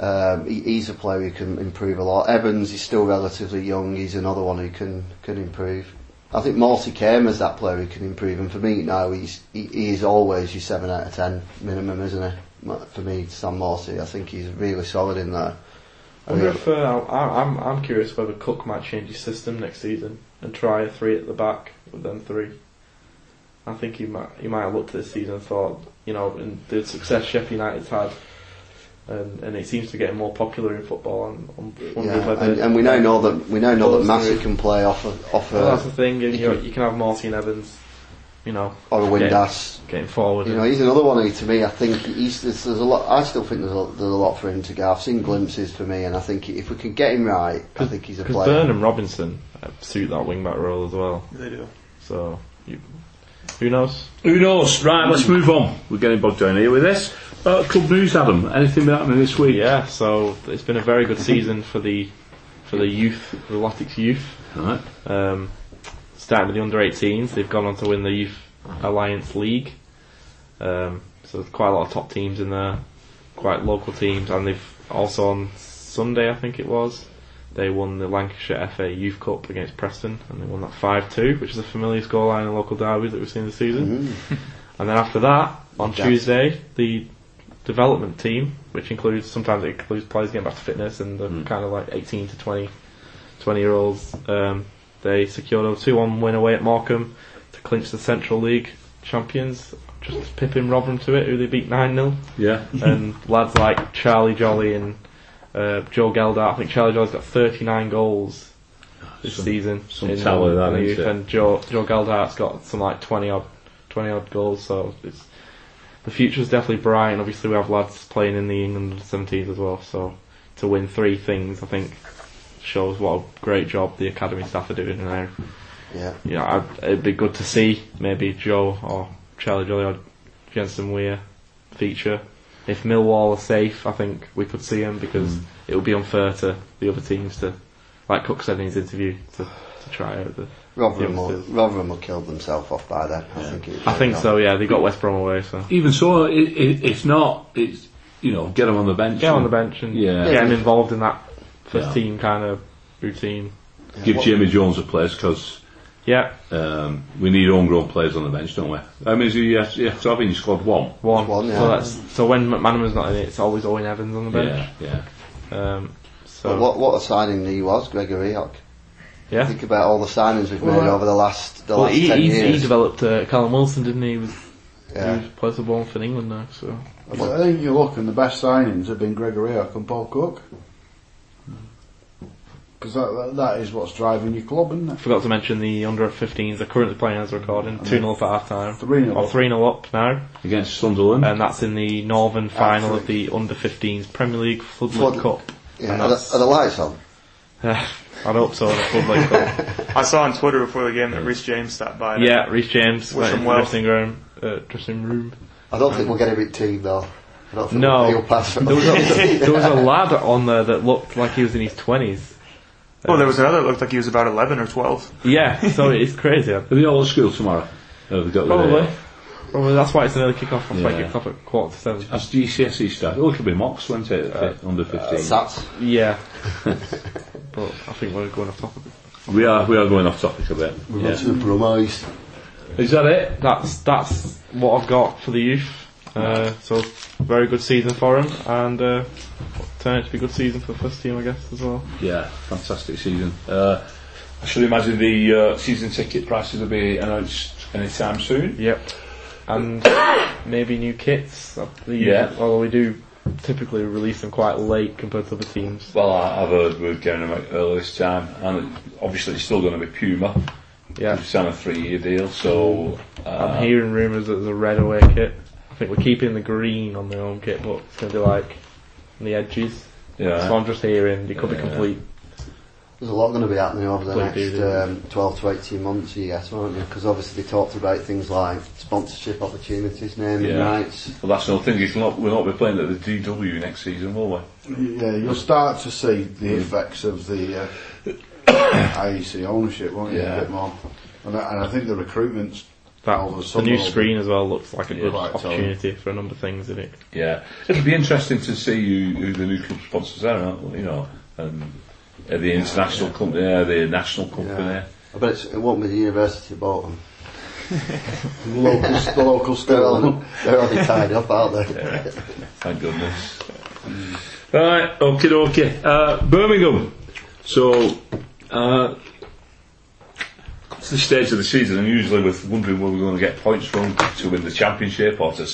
Um, he, he's a player who can improve a lot. Evans is still relatively young. He's another one who can can improve. I think Morsy came as that player who can improve, and for me now he's he, is always your seven out of ten minimum, isn't he? For me, Sam Morsy, I think he's really solid in there. I wonder if uh, I'm I'm curious whether Cook might change his system next season and try a three at the back with them three. I think he might he might have looked at this season and thought, you know, in the success Sheffield United's had, and and it seems to get more popular in football. And on, wonder Yeah, and, and we now know that we now know that Those Massey can play off a, off well, that's a, the thing. And you, could- you can have Martin Evans, you know, or a Windass. getting forward. You know, he's another one who, to me, I think he's there's, there's a lot. I still think there's a, there's a lot for him to go. I've seen glimpses for me, and I think if we can get him right, I think he's a because player. Burnham Robinson uh, suit that wing back role as well. they do. So you, who knows? Who knows? Right, let's move on. We're getting bogged down here with this. Uh, club news, Adam. Anything been happening this week? Yeah, so it's been a very good season for the for the youth, the Latics youth. Right. Um, starting with the under 18s, they've gone on to win the Youth Alliance League. Um, so there's quite a lot of top teams in there, quite local teams, and they've also on Sunday, I think it was, they won the Lancashire FA Youth Cup against Preston, and they won that 5-2, which is a familiar scoreline in local derbies that we've seen this season. And then after that, on Yeah. Tuesday, the development team, which includes sometimes it includes players getting back to fitness and the kind of like 18 to 20, 20 year olds, um, they secured a 2 1 win away at Morecambe to clinch the Central League champions. Just pipping Rotherham to it, who they beat 9 0. Yeah. And lads like Charlie Jolly and uh, Joe Geldart, I think Charlie Jolly's got 39 goals this Some- season. some in, talent, that, in youth? And Joe, Joe Geldart's got some like 20 odd, 20 odd goals, so it's, the future's definitely bright, and obviously we have lads playing in the England 17s as well, so to win three things, I think, shows what a great job the academy staff are doing now. Yeah, You know, I'd, it'd be good to see maybe Joe or Charlie Jolly or Jensen Weir feature. If Millwall are safe, I think we could see them because hmm. it would be unfair to the other teams to, like Cook said in his interview, to, to try out the. Rotherham will, youngsters. Rotherham will kill themselves off by then. I think. I think so. Yeah, they got West Brom away, so Even so, it, it, it's not. It's you know, get him on the bench. get on and the bench and Yeah. get him involved in that first Yeah. team kind of routine. Give Jamie Jones a place because Yeah, um, we need homegrown players on the bench, don't we? How many do you have, you have to have in your squad? One. one. One, yeah. So that's so when McManaman's not in it, it's always Owen Evans on the bench. Yeah, yeah. Um, so But what what a signing he was, Gregor Rioch. yeah. Think about all the signings we've Well, made over the last the Well, last he, ten he's, he developed uh, Callum Wilson, didn't he? He was, yeah. he plays for Bournemouth in England now. So I think you look and the best signings have been Gregor Rioch and Paul Cook. Because that, that, that is what's driving your club, isn't it? forgot to mention the under 15s are currently playing as a recording, two 0 for half time, 3-0 or up. three 0 up now, Against Sunderland. and that's in the Northern final of the under 15s Premier League Floodlit Flood- Cup. yeah. And Are, the, are the lights on? I hope so. The Floodlit Cup. I saw on Twitter before the game that Reece James stopped by. yeah, Reece James Wish went him well. dressing room. Uh, dressing room. I don't think we'll get him in team though. I don't think No. he'll pass. There was, a, there was a lad on there that looked like he was in his twenties. Well, there was another that looked like he was about 11 or 12. Yeah, so it's crazy. Are they all at school tomorrow? Uh, Have they got Probably. The, uh, Well, that's why it's an early kick-off. That's why Yeah. it kicks off at quarter to seven. As GCSE stuff, oh, it could be mocks, won't it? Uh, under 15. Uh, sats. Yeah. but I think we're going off topic. we are we are going off topic a bit. We're Yeah. on to the Brummels. Is that it? That's that's what I've got for the youth. Uh, so very good season for him, and uh, turn out to be a good season for the first team, I guess, as well. Yeah, fantastic season. Uh, I should imagine the uh, season ticket prices will be announced anytime soon. Yep. And maybe new kits. Yeah. Although we do typically release them quite late compared to other teams. Well, I- I've heard we're getting them out early this time, and obviously it's still going to be Puma. Yeah. We've signed a three-year deal, so uh, I'm hearing rumours that there's a red away kit. I think we're keeping the green on the home kit, but it's going to be like on the edges. yeah. So I'm just hearing it could be Yeah. complete. There's a lot going to be happening over the next um, 12 to 18 months, I guess, won't you? Because obviously they talked about things like sponsorship opportunities, naming Yeah. rights. Well, that's another thing. Is not, we'll not be playing at the DW next season, will we? Yeah, you'll start to see the effects of the uh, IEC ownership, won't you? Yeah. A bit more. And I, and I think the recruitment's That, over the new screen as well looks like a good quite tall. opportunity for a number of things in it. Yeah, it'll be interesting to see who, who the new club sponsors are. aren't they? You know, and uh, the international company, uh, the national company. Yeah. I bet it's, it won't be the University of Bolton. the local, the local They're already, school. they're already tied up, aren't they? Thank goodness. Right, okay, okay. Uh, Birmingham. So, uh, to the stage of the season, and usually with wondering where we're going to get points from to win the championship or to,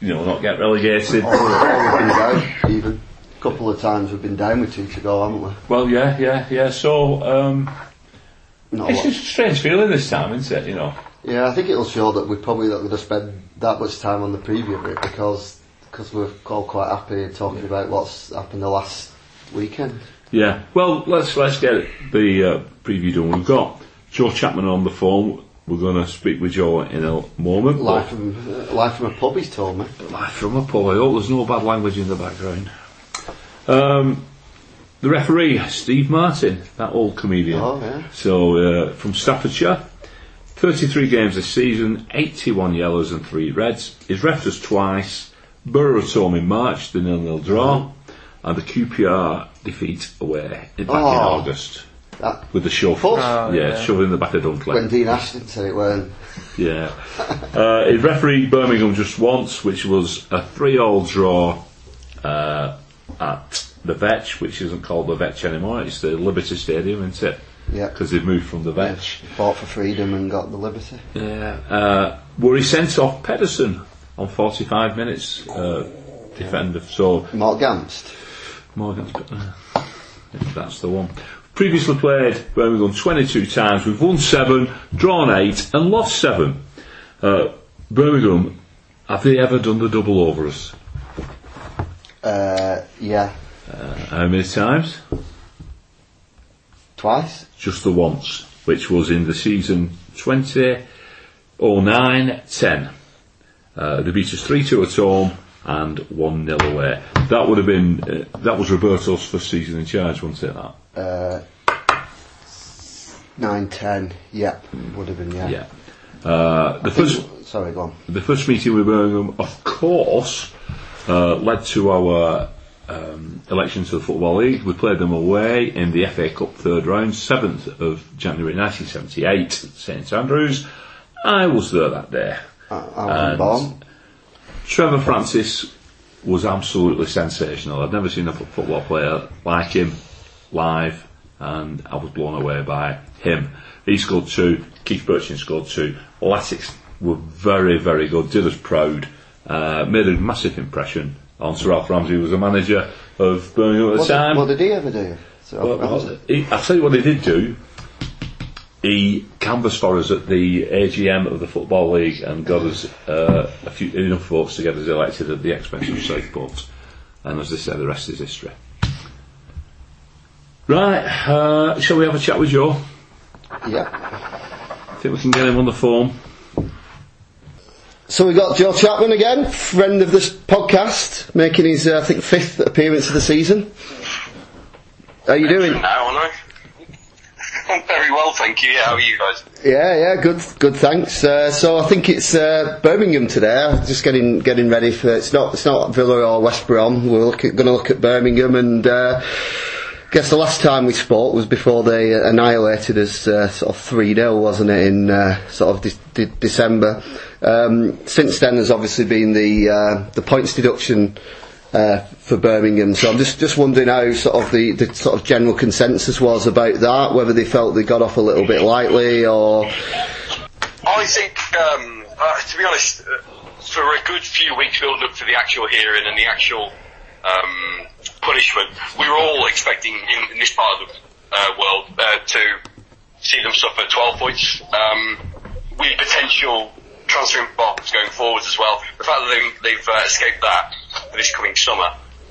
you know, not get relegated. All, all been down, even. A couple of times we've been down with two to go, haven't we? Well, yeah, yeah, yeah. So, um, it's just a strange feeling this time, isn't it? You know. Yeah, I think it'll show that we're probably not going to spend that much time on the preview bit because because we're all quite happy talking about what's happened the last weekend. Yeah. Well, let's let's get the uh, preview done. We've got Joe Chapman on the phone. We're going to speak with Joe in a moment. Life from uh, live from a pub, he's told me. Life from a pub. I hope there's no bad language in the background. Um, the referee, Steve Martin, that old comedian. Oh yeah. So, uh, from Staffordshire, 33 games this season, 81 yellows and 3 reds. He's refed us twice. Borough at home in March, the nil-nil draw, and the QPR defeat away back in Oh. August That, with the shove. Full? yeah, Oh, yeah. shove in the back of Dunkley. when Dean Ashton said it weren't. Yeah. Uh, he refereed Birmingham just once, which was a three-all draw uh, at the Vetch, which isn't called the Vetch anymore. It's the Liberty Stadium, isn't it? Yeah. Because they've moved from the Vetch. Fought for freedom and got the liberty. Yeah. Uh, where he sent off Pedersen on 45 minutes. Uh, defender. So Mark Gamst. Morgan's got, uh, that's the one. Previously played Birmingham 22 times. We've won seven, drawn eight, and lost seven. Uh, Birmingham, have they ever done the double over us? Uh, yeah. How many times? Twice. Just the once, which was in the season 2009 10. Uh, they beat us 3 2 at home and 1 0 away. That would have been, uh, that was Roberto's first season in charge, wasn't it? That? Uh, nine ten. Yeah. Would have been yeah. Yeah. Uh, the first, Sorry, go on. the first meeting with Birmingham, of course, uh, led to our um, election to the Football League. We played them away in the FA Cup third round, 7th of January 1978 at St Andrews. I was there that day. I, I wasn't born. Trevor Francis was absolutely sensational. I've never seen a football player like him live, and I was blown away by him. He scored two, Keith Bertschin scored two. Latics were very, very good, did us proud, uh, made a massive impression on Sir Alf Ramsey, who was the manager of Birmingham at the What, time. did, what did he ever do? Well, he, I'll tell you what he did do. He canvassed for us at the AGM of the Football League and got us uh, a few enough votes to get us elected at the expense of Southport. And as they say, the rest is history. Right, uh, shall we have a chat with Joe? yeah. I think we can get him on the phone. So we got Joe Chapman again, friend of this podcast, making his uh, I think fifth appearance of the season. How are you doing? Now, aren't I? I'm very well, thank you. Yeah, how are you guys? Yeah, yeah, good, good. Thanks. Uh, so I think it's uh, Birmingham today. Just getting getting ready for. It's not it's not Villa or West Brom. We're going to look at Birmingham, and uh, guess the last time we spoke was before they annihilated us, uh, sort of three 0 wasn't it? In uh, sort of de- de- December. Um, since then, there's obviously been the uh, the points deduction. Uh, for Birmingham, so I'm just just wondering how sort of the, the sort of general consensus was about that, whether they felt they got off a little bit lightly or I think, um, uh, to be honest, uh, for a good few weeks building up to the actual hearing and the actual um, punishment, we were all expecting in, in this part of the uh, world uh, to see them suffer 12 points. Um, with potential transferring box going forwards as well. The fact that they, they've uh, escaped that for this coming summer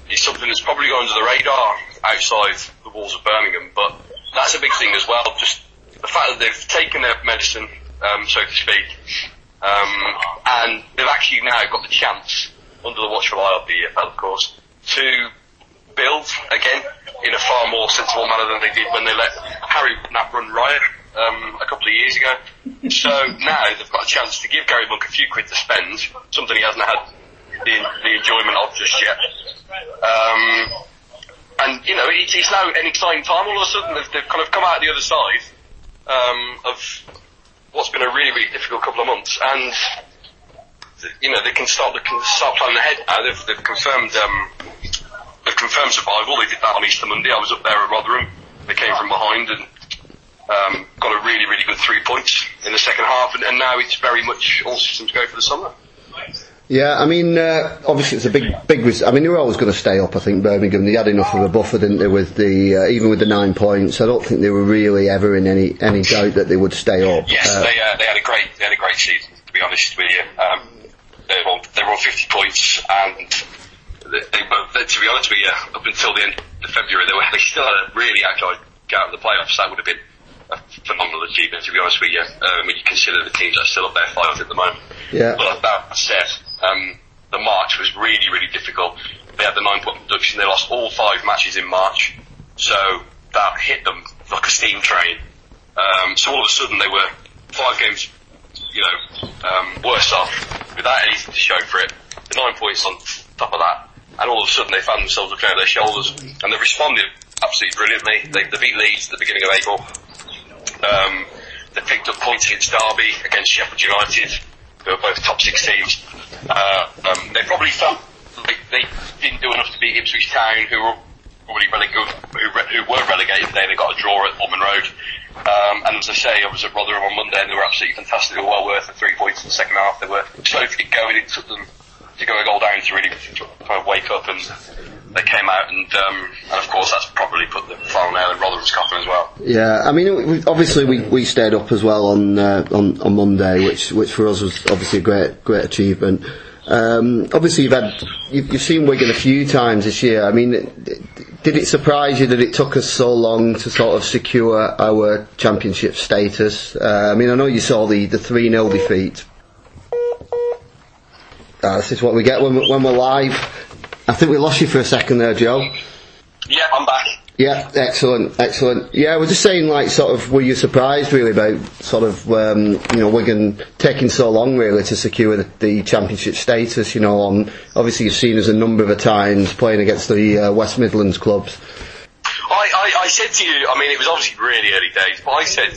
is something that's probably gone under the radar outside the walls of Birmingham, but that's a big thing as well. Just the fact that they've taken their medicine, um, so to speak, um, and they've actually now got the chance, under the watchful eye of the EFL, of course, to build again in a far more sensible manner than they did when they let Harry Knapp run riot um, a couple of years ago. So now they've got a chance to give Gary Monk a few quid to spend, something he hasn't had the, the enjoyment of just yet. Um, and you know, it, it's now an exciting time. All of a sudden, they've, they've kind of come out the other side um, of what's been a really, really difficult couple of months, and you know they can start they can start planning ahead now. They've, they've confirmed um, they've confirmed survival. They did that on Easter Monday. I was up there at Rotherham. They came from behind and um, got a really, really good three points in the second half, and, and now it's very much all systems go for the summer. Yeah, I mean, uh, obviously it's a big, big. Res- I mean, they were always going to stay up. I think Birmingham. They had enough of a buffer, didn't they? With the uh, even with the nine points, I don't think they were really ever in any any doubt that they would stay up. Yes, Uh, they uh, they had a great they had a great season. To be honest with you, um, they were on, they were on 50 points, and they, they were, to be honest with you, up until the end of February, they were they still had a really agile go out of the playoffs. That would have been a phenomenal achievement. To be honest with you, um, when you consider the teams that are still up there fighting at the moment. Yeah. But that said, um, the March was really, really difficult. They had the nine point reduction. They lost all five matches in March. So that hit them like a steam train. Um, so all of a sudden they were five games, you know, um, worse off without anything to show for it. The nine points on top of that. And all of a sudden they found themselves looking over their shoulders. And they responded absolutely brilliantly. They, they beat Leeds at the beginning of April. Um, they picked up points against Derby, against Sheffield United, who are both top six teams. Uh, um, they probably felt like they didn't do enough to beat Ipswich Town, who were already relegated, who, re- who were relegated there. They got a draw at Portman Road. Um, and as I say, I was at Rotherham on Monday and they were absolutely fantastic. They were well worth the three points in the second half. They were to get going. It took them to go a goal down to really kind of wake up and they came out and, um, and of course that's probably put the final nail in Rotherham's coffin as well. Yeah, I mean, obviously we, we stayed up as well on uh, on on Monday, which which for us was obviously a great great achievement. Um, obviously, you've had you've, you've seen Wigan a few times this year. I mean, did it surprise you that it took us so long to sort of secure our championship status? Uh, I mean, I know you saw the the three 0 defeat. Uh, this is what we get when when we're live. I think we lost you for a second there, Joe. Yeah, I'm back. Yeah, excellent, excellent. Yeah, we're just saying, like, sort of, were you surprised really about sort of, um, you know, Wigan taking so long really to secure the, the championship status? You know, on obviously you've seen us a number of times playing against the uh, West Midlands clubs. I, I, I said to you, I mean, it was obviously really early days, but I said,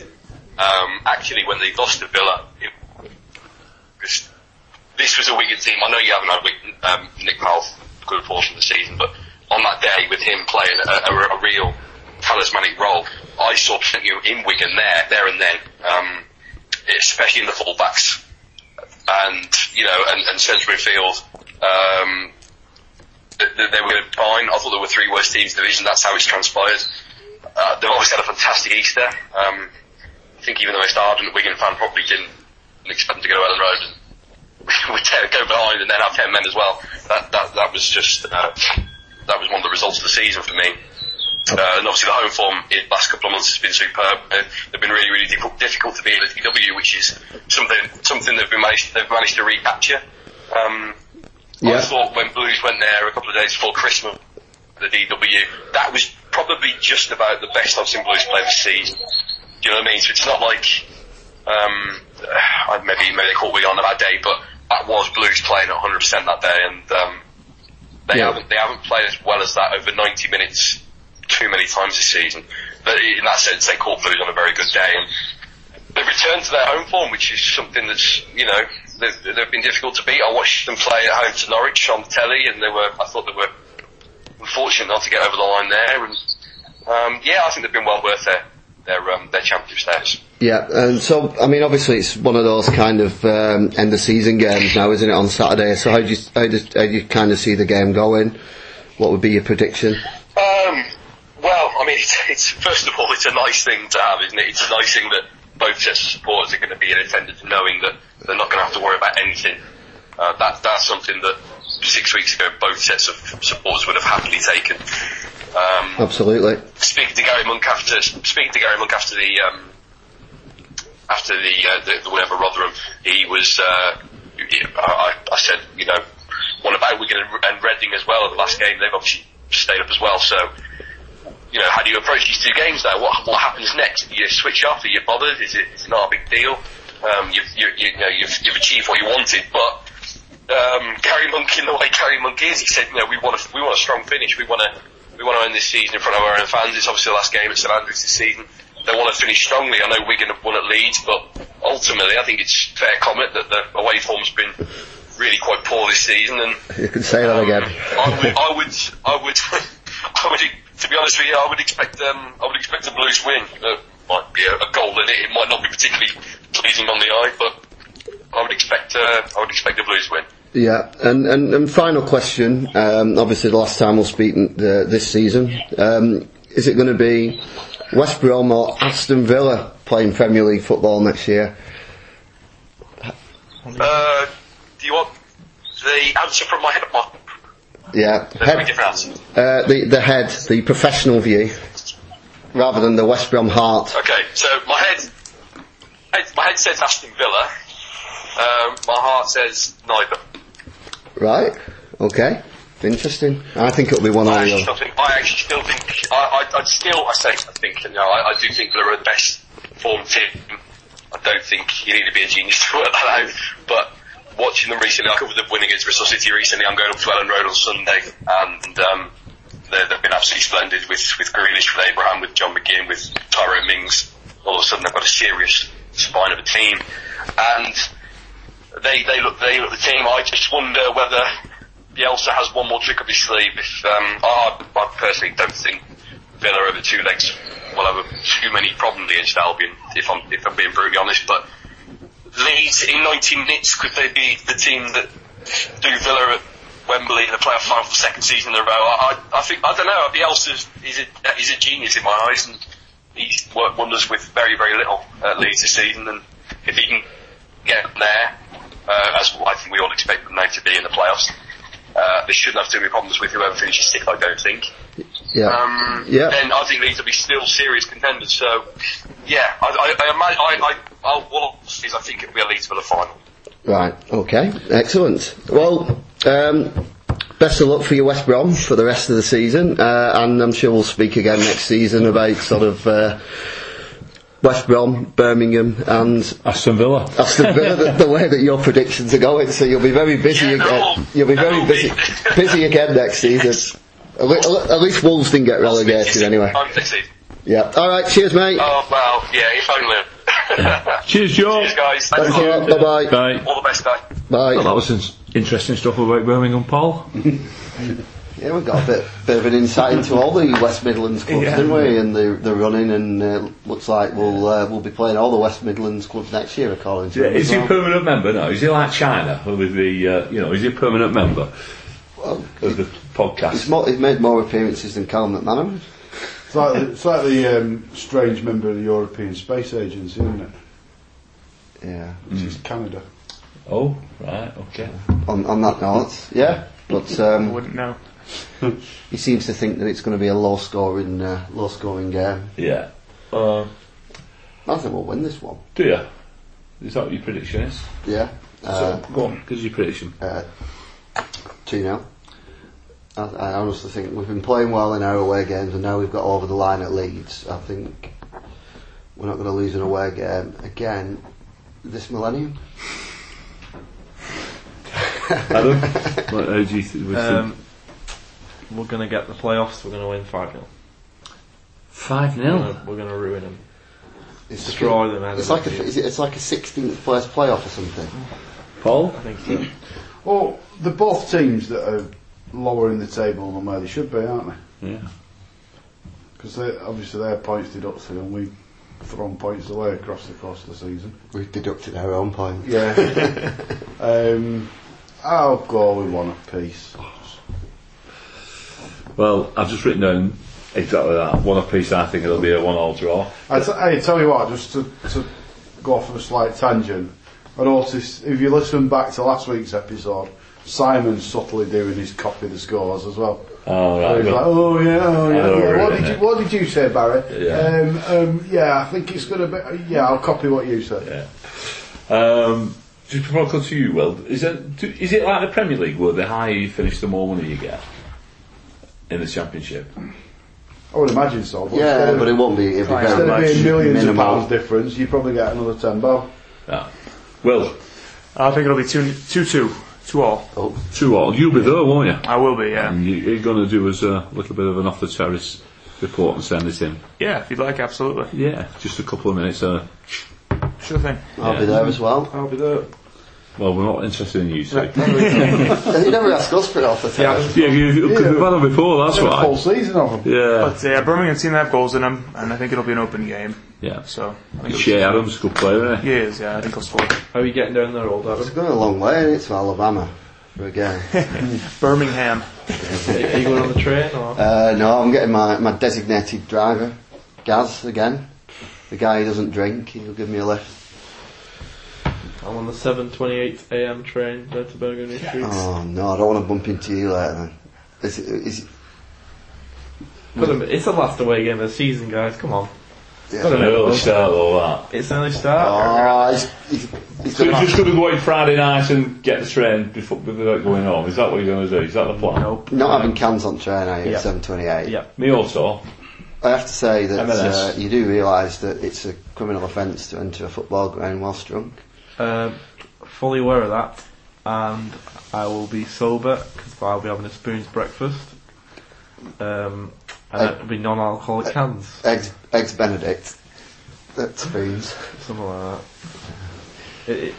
um, actually, when they lost to Villa, it, this, this was a Wigan team. I know you haven't had Wigan, um, Nick Powell good portion of the season, but on that day with him playing a, a, a real talismanic role, I saw plenty in Wigan there, there and then, um, especially in the fullbacks and you know, and, and central midfield. Um, th- th- they were fine. I thought there were three worst teams in the division. That's how it's transpired. Uh, they've always had a fantastic Easter. Um, I think even the most ardent Wigan fan probably didn't expect them to go to Elland Road and ten, go behind and then have ten men as well. That that that was just uh, that was one of the results of the season for me. Uh, and obviously the home form in the last couple of months has been superb. Uh, they've been really, really difficult, difficult to beat at the DW, which is something something they've been managed they've managed to recapture. Um, I thought when Blues went there a couple of days before Christmas, the DW, that was probably just about the best I've seen Blues play this season. Do you know what I mean? So it's not like um, uh, maybe maybe they caught Wigan on a bad day, but that was Blues playing at 100 percent that day, and um, they Yeah. haven't they haven't played as well as that over 90 minutes too many times this season. But in that sense, they caught Blues on a very good day, and they've returned to their home form, which is something that's you know they've, they've been difficult to beat. I watched them play at home to Norwich on the telly, and they were I thought they were unfortunate not to get over the line there. And um, yeah, I think they've been well worth their their um, their championship status. Yeah, and so I mean, obviously it's one of those kind of um, end of season games now, isn't it? On Saturday, so how do you how do, how do you kind of see the game going? What would be your prediction? Um, well, I mean, it's, it's first of all, it's a nice thing to have, isn't it? It's a nice thing that both sets of supporters are going to be in attendance, knowing that they're not going to have to worry about anything. Uh, that that's something that six weeks ago both sets of supporters would have happily taken. Um, Absolutely. speaking to Gary Monk after speaking to Gary Monk after the um, after the, uh, the the win over Rotherham, he was. Uh, I, I said, you know, what about Wigan and, and Reading as well? The last game they've obviously stayed up as well. So, you know, how do you approach these two games now? What what happens next? Do you switch off? Are you bothered? Is it is it not a big deal? Um, you've you, you know you've you've achieved what you wanted, but. Um, Gary Monk, in the way Gary Monk is, he said, you know, we want a, we want a strong finish. We want to, we want to end this season in front of our own fans. It's obviously the last game at St Andrews this season. They want to finish strongly. I know Wigan have won at Leeds, but ultimately, I think it's fair comment that the away form's been really quite poor this season. And You can say that again. I would, I would, I would, I would, to be honest with you, I would expect, um, I would expect a Blues win. It might be a, a goal in it. It might not be particularly pleasing on the eye, but I would expect, uh, I would expect a Blues win. Yeah, and, and, and final question. Um, obviously, the last time we'll speak uh, this season, um, is it going to be West Brom or Aston Villa playing Premier League football next year? Uh, do you want the answer from my head or my? Yeah, head, uh, the the head, the professional view, rather than the West Brom heart. Okay, so my head, head my head says Aston Villa. Um, my heart says neither. Right? Okay. Interesting. I think it'll be one or I the other. think. I actually still think. I, I, I still. I say. I think. You know. I, I do think they're the best form team. I don't think you need to be a genius to work that out. But watching them recently, I covered them winning against Bristol City recently. I'm going up to Elland Road on Sunday, and um, they- they've been absolutely splendid with with Grealish, with Abraham, with John McGinn, with Tyrone Mings. All of a sudden, they've got a serious spine of a team, and they they look they look the team. I just wonder whether Bielsa has one more trick up his sleeve. If um, I, I personally don't think Villa over two legs will have too many problems against Albion. If I'm if I'm being brutally honest, but Leeds in 90 minutes could they be the team that do Villa at Wembley in the playoff final for the second season in a row? I, I, I think I don't know. Bielsa's is a he's a genius in my eyes, and he's worked wonders with very very little at Leeds this season. And if he can get there, uh, as I think we all expect them now to be in the playoffs, uh, they shouldn't have too many problems with whoever finishes sixth. I don't think. Yeah. Um, Yeah. Then I think Leeds will be still serious contenders. So, yeah, I, I, I imagine, I, I, I'll, what I'll is I think it'll be a Leeds for the final. Right. Okay. Excellent. Well, um, best of luck for your West Brom for the rest of the season, uh, and I'm sure we'll speak again next season about sort of uh, West Brom, Birmingham, and Aston Villa. Aston Villa. the, the way that your predictions are going, so you'll be very busy. Yeah, again. no. You'll be very No, busy, me. busy again next season. At, le- at least Wolves didn't get relegated anyway. Yeah. All right. Cheers, mate. Oh, well, yeah, if only. Cheers, Joe. Cheers, guys. Thanks Thank a you. lot. Bye bye. Bye. All the best, guys. Bye. Well, that was interesting stuff about Birmingham, Paul. Yeah, we got a bit, bit of an insight into all the West Midlands clubs, didn't we? And the the running, and uh, looks like we'll uh, we'll be playing all the West Midlands clubs next year, according to Yeah, him is as he a permanent member now? Is he like China with the, uh, you know, is he a permanent member Well, of the He's, podcast? more, he's made more appearances than Callum McManaman. It's like, it's like the um, strange member of the European Space Agency, isn't it? Yeah. Which is Canada. Oh, right, okay. On on that note, yeah. But I um, wouldn't know. He seems to think that it's going to be a low scoring uh, low scoring game. Yeah. Uh, I think we'll win this one. do you? Is that what your prediction is? Yeah. Uh, so, go on, give us your prediction. uh, 2 0. I, I honestly think we've been playing well in our away games and now we've got over the line at Leeds. I think we're not going to lose an away game again this millennium. Adam, what, how do you th- what do you Um, we're going to get the playoffs. We're going to win five 0 Five We're 0 We're going to ruin them. It's Destroy them. It's like a, is it, it's like a 16th place playoff or something. Paul? I think so. Well, they're both teams that are lower in the table than where they should be, aren't they? Yeah. Because obviously their points deducted and we've thrown points away across the course of the season. We've deducted our own points. Yeah. um, I'll go with one apiece. Well, I've just written down exactly that. One apiece, I think it'll be a one all draw. I t- hey, tell you what, just to, to go off on a slight tangent, I noticed if you listen back to last week's episode, Simon's subtly doing his copy of the scores as well. Oh, So right. he's like, oh yeah, oh yeah. yeah. What did you What did you say, Barry? Yeah. Um, um, yeah, I think it's going to be. Yeah, I'll copy what you said. yeah. Um, just before I come to you, Will, is it, do- is it like the Premier League where the higher you finish, the more money you get in the Championship? I would imagine so. But Yeah, instead but it won't be. It'll be instead very of being millions minimal. of pounds difference, you probably get another ten bob. Yeah. Will, I think it'll be two, two, two, two all. Two all. You'll be there, won't you? I will be, yeah. And you, you're going to do us a little bit of an off the terrace report and send it in. Yeah, if you'd like, absolutely. Yeah, just a couple of minutes. Uh, Sure thing. I'll Yeah. be there as well. I'll be there. Well, we're not interested in you, so. you never ask us for it off the top. Yeah, you, cause we've had them before, that's Got a full why. season of them. Yeah, But uh, Birmingham team have goals in them, and I think it'll be an open game. yeah. So, I think Che Adams, good player, isn't He is, yeah, I think he'll score. How are you getting down there, old It's going a long way, isn't it, to Alabama for a game. Birmingham. are you going on the train or? Uh, no, I'm getting my, my designated driver, Gaz, again. The guy who doesn't drink, he'll give me a lift. I'm on the 7:28 a.m. train down to Burgundy Street. Oh no, I don't want to bump into you later then. Is it, is it, Put 'em- It's the last away game of the season, guys. Come on. yeah. Put 'em in. Early start, all that. It's an early start. Oh, he's, he's, he's So you're just going to go out Friday night and get the train before, without going home? Is that what you're going to do? Is that the plan? Nope. not having cans on train, are you, Yeah. at 728? Yeah. Me also. I have to say that uh, you do realise that it's a criminal offence to enter a football ground whilst drunk. Um, fully aware of that, and I will be sober because I'll be having a spoon's breakfast. Um, and Uh, it'll be non-alcoholic cans, Eggs, eggs Benedict. That spoons. something like that. It, it,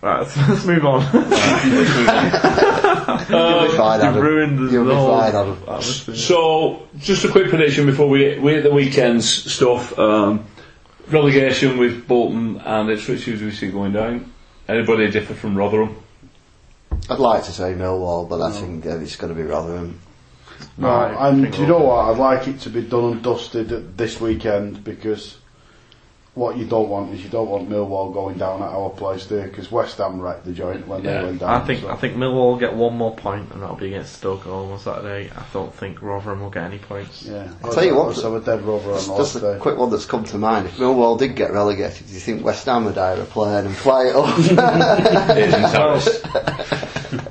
right, let's, let's move on. You'll be fine, You've Adam. ruined the You'll be whole fine, Adam. atmosphere. So, just a quick prediction before we we hit the weekend's stuff. Um, relegation with Bolton and Ipswich, who do we see going down? Anybody differ from Rotherham? I'd like to say Millwall, but I think uh, it's going to be Rotherham. No, Right, and do you know what? I'd like it to be done and dusted this weekend because what you don't want is you don't want Millwall going down at our place there because West Ham wrecked the joint when Yeah. they went down. I think so. I think Millwall will get one more point, and that'll be against Stoke on Saturday. I don't think Rotherham will get any points. Yeah, I'll tell you what, So a dead rubber on Just, the just last a quick one that's come to mind. If Millwall did get relegated, do you think West Ham would hire a plane and fly it up? Aidan Terrace.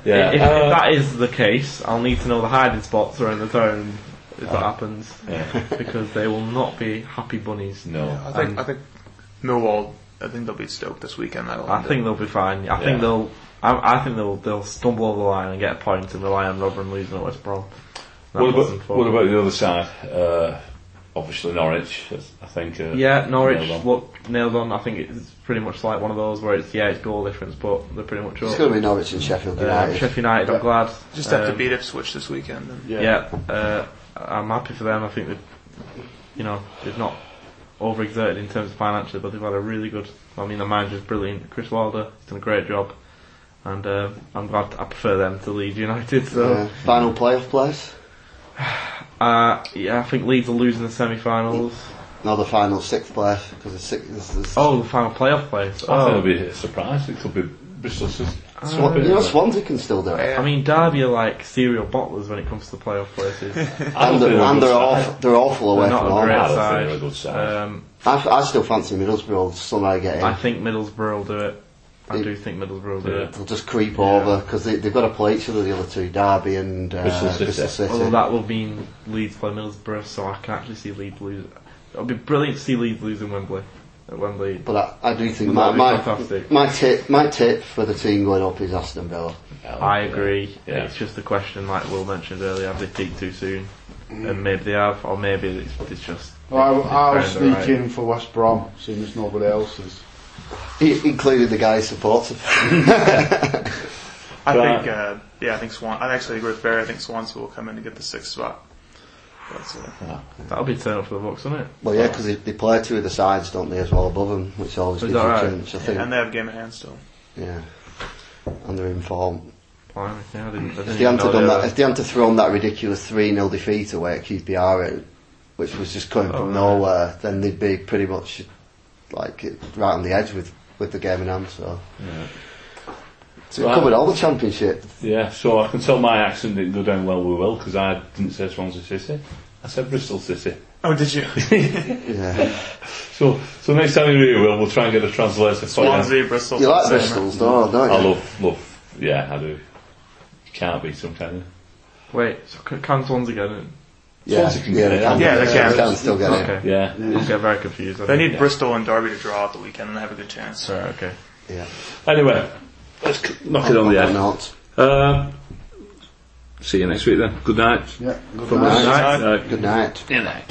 yeah. If, if uh, that is the case, I'll need to know the hiding spots around the town if that happens, yeah. because they will not be happy bunnies. No. I think, And- I think Millwall, I think they'll beat Stoke this weekend. That'll I think it. they'll be fine. I Yeah. think they'll. I, I think they'll they'll stumble over the line and get a point and rely on Rotherham losing at West Brom. That What about, what about the other side? Uh, obviously Norwich, I think. Uh, Yeah, Norwich nailed on. look nailed on. I think it's pretty much like one of those where it's yeah, it's goal difference, but they're pretty much it's up. going to be Norwich and Sheffield Uh, United. Sheffield United, I'm glad. Just have to Um, beat Ipswich this weekend. And Yeah, uh, I'm happy for them. I think that you know they've not overexerted in terms of financially, but they've had a really good. I mean, the manager's brilliant. Chris Wilder, he's done a great job, and uh, I'm glad. I prefer them to Leeds United. So Uh, final playoff place? uh, yeah, I think Leeds will lose in the semi-finals. No, the final sixth place because the sixth. There's, there's Oh, the final playoff place. I think it'll Oh, be a surprise. It could be Bristol City. Swan- you know Swansea can still do it. I mean, Derby are like serial bottlers when it comes to the playoff places. And, they're, they're and they're, side. awful, they're awful away They're from not a home. great I don't think side. they're a good side. Um, I, I still fancy Middlesbrough somehow getting. I think Middlesbrough will do it. I It- do think Middlesbrough will do Yeah. it. They'll just creep over because they, they've got to play each other, the other two, Derby and uh, Bristol City. Bristol City. Although that will mean Leeds play Middlesbrough, so I can actually see Leeds lose. It'll be brilliant to see Leeds losing Wembley. At Wembley. But I, I do think my, my, fantastic. my tip my tip for the team going up is Aston Villa. I agree. Yeah. It's just a question, like Will mentioned earlier, have they peaked too soon? Mm. And maybe they have, or maybe it's, it's just. Well, I, I'll they've sneak right. in for West Brom, seeing as nobody else is. I- including the guy who supports him. I Right. think, uh, yeah, I think Swan. I actually agree with Barry. I think Swansea will come in to get the sixth spot. That's uh, That'll be a turn up for the Bucks, won't it? well, yeah, because they, they play two of the sides, don't they, as well above them, which always Is gives that you a right? chance. I think, and they have a game in hand still. yeah, and they're in form. Blimey, yeah, I didn't, I didn't If they hadn't know have done that, if they hadn't have thrown that ridiculous three 0 defeat away at QPR, which was just coming Oh, from right. nowhere, then they'd be pretty much like right on the edge with, with the game in hand. So, so we Right. covered all the championship. Yeah, so I can tell my accent didn't go down well with Will because I didn't say Swansea City. I said Bristol City. Oh, did you? Yeah, So, so next time you're here, Will, we'll try and get a translator for you. Swansea, Bristol. you like same, Bristol's, though, don't you? I love, love, yeah, I do. You can't beat some kind of. Wait, so can Swansea get in? Yeah, Swansea can yeah, get they it. can. Yeah, they can. They can still get it. Okay. Yeah. I get very confused. They think. need Bristol and Derby to draw at the weekend and they have a good chance. Right, okay. Yeah. Anyway, let's c- knock it on the Or head. not. Uh, see you next week then. Good night. Yeah, good From night. us. Night. Uh, Good night. Good night.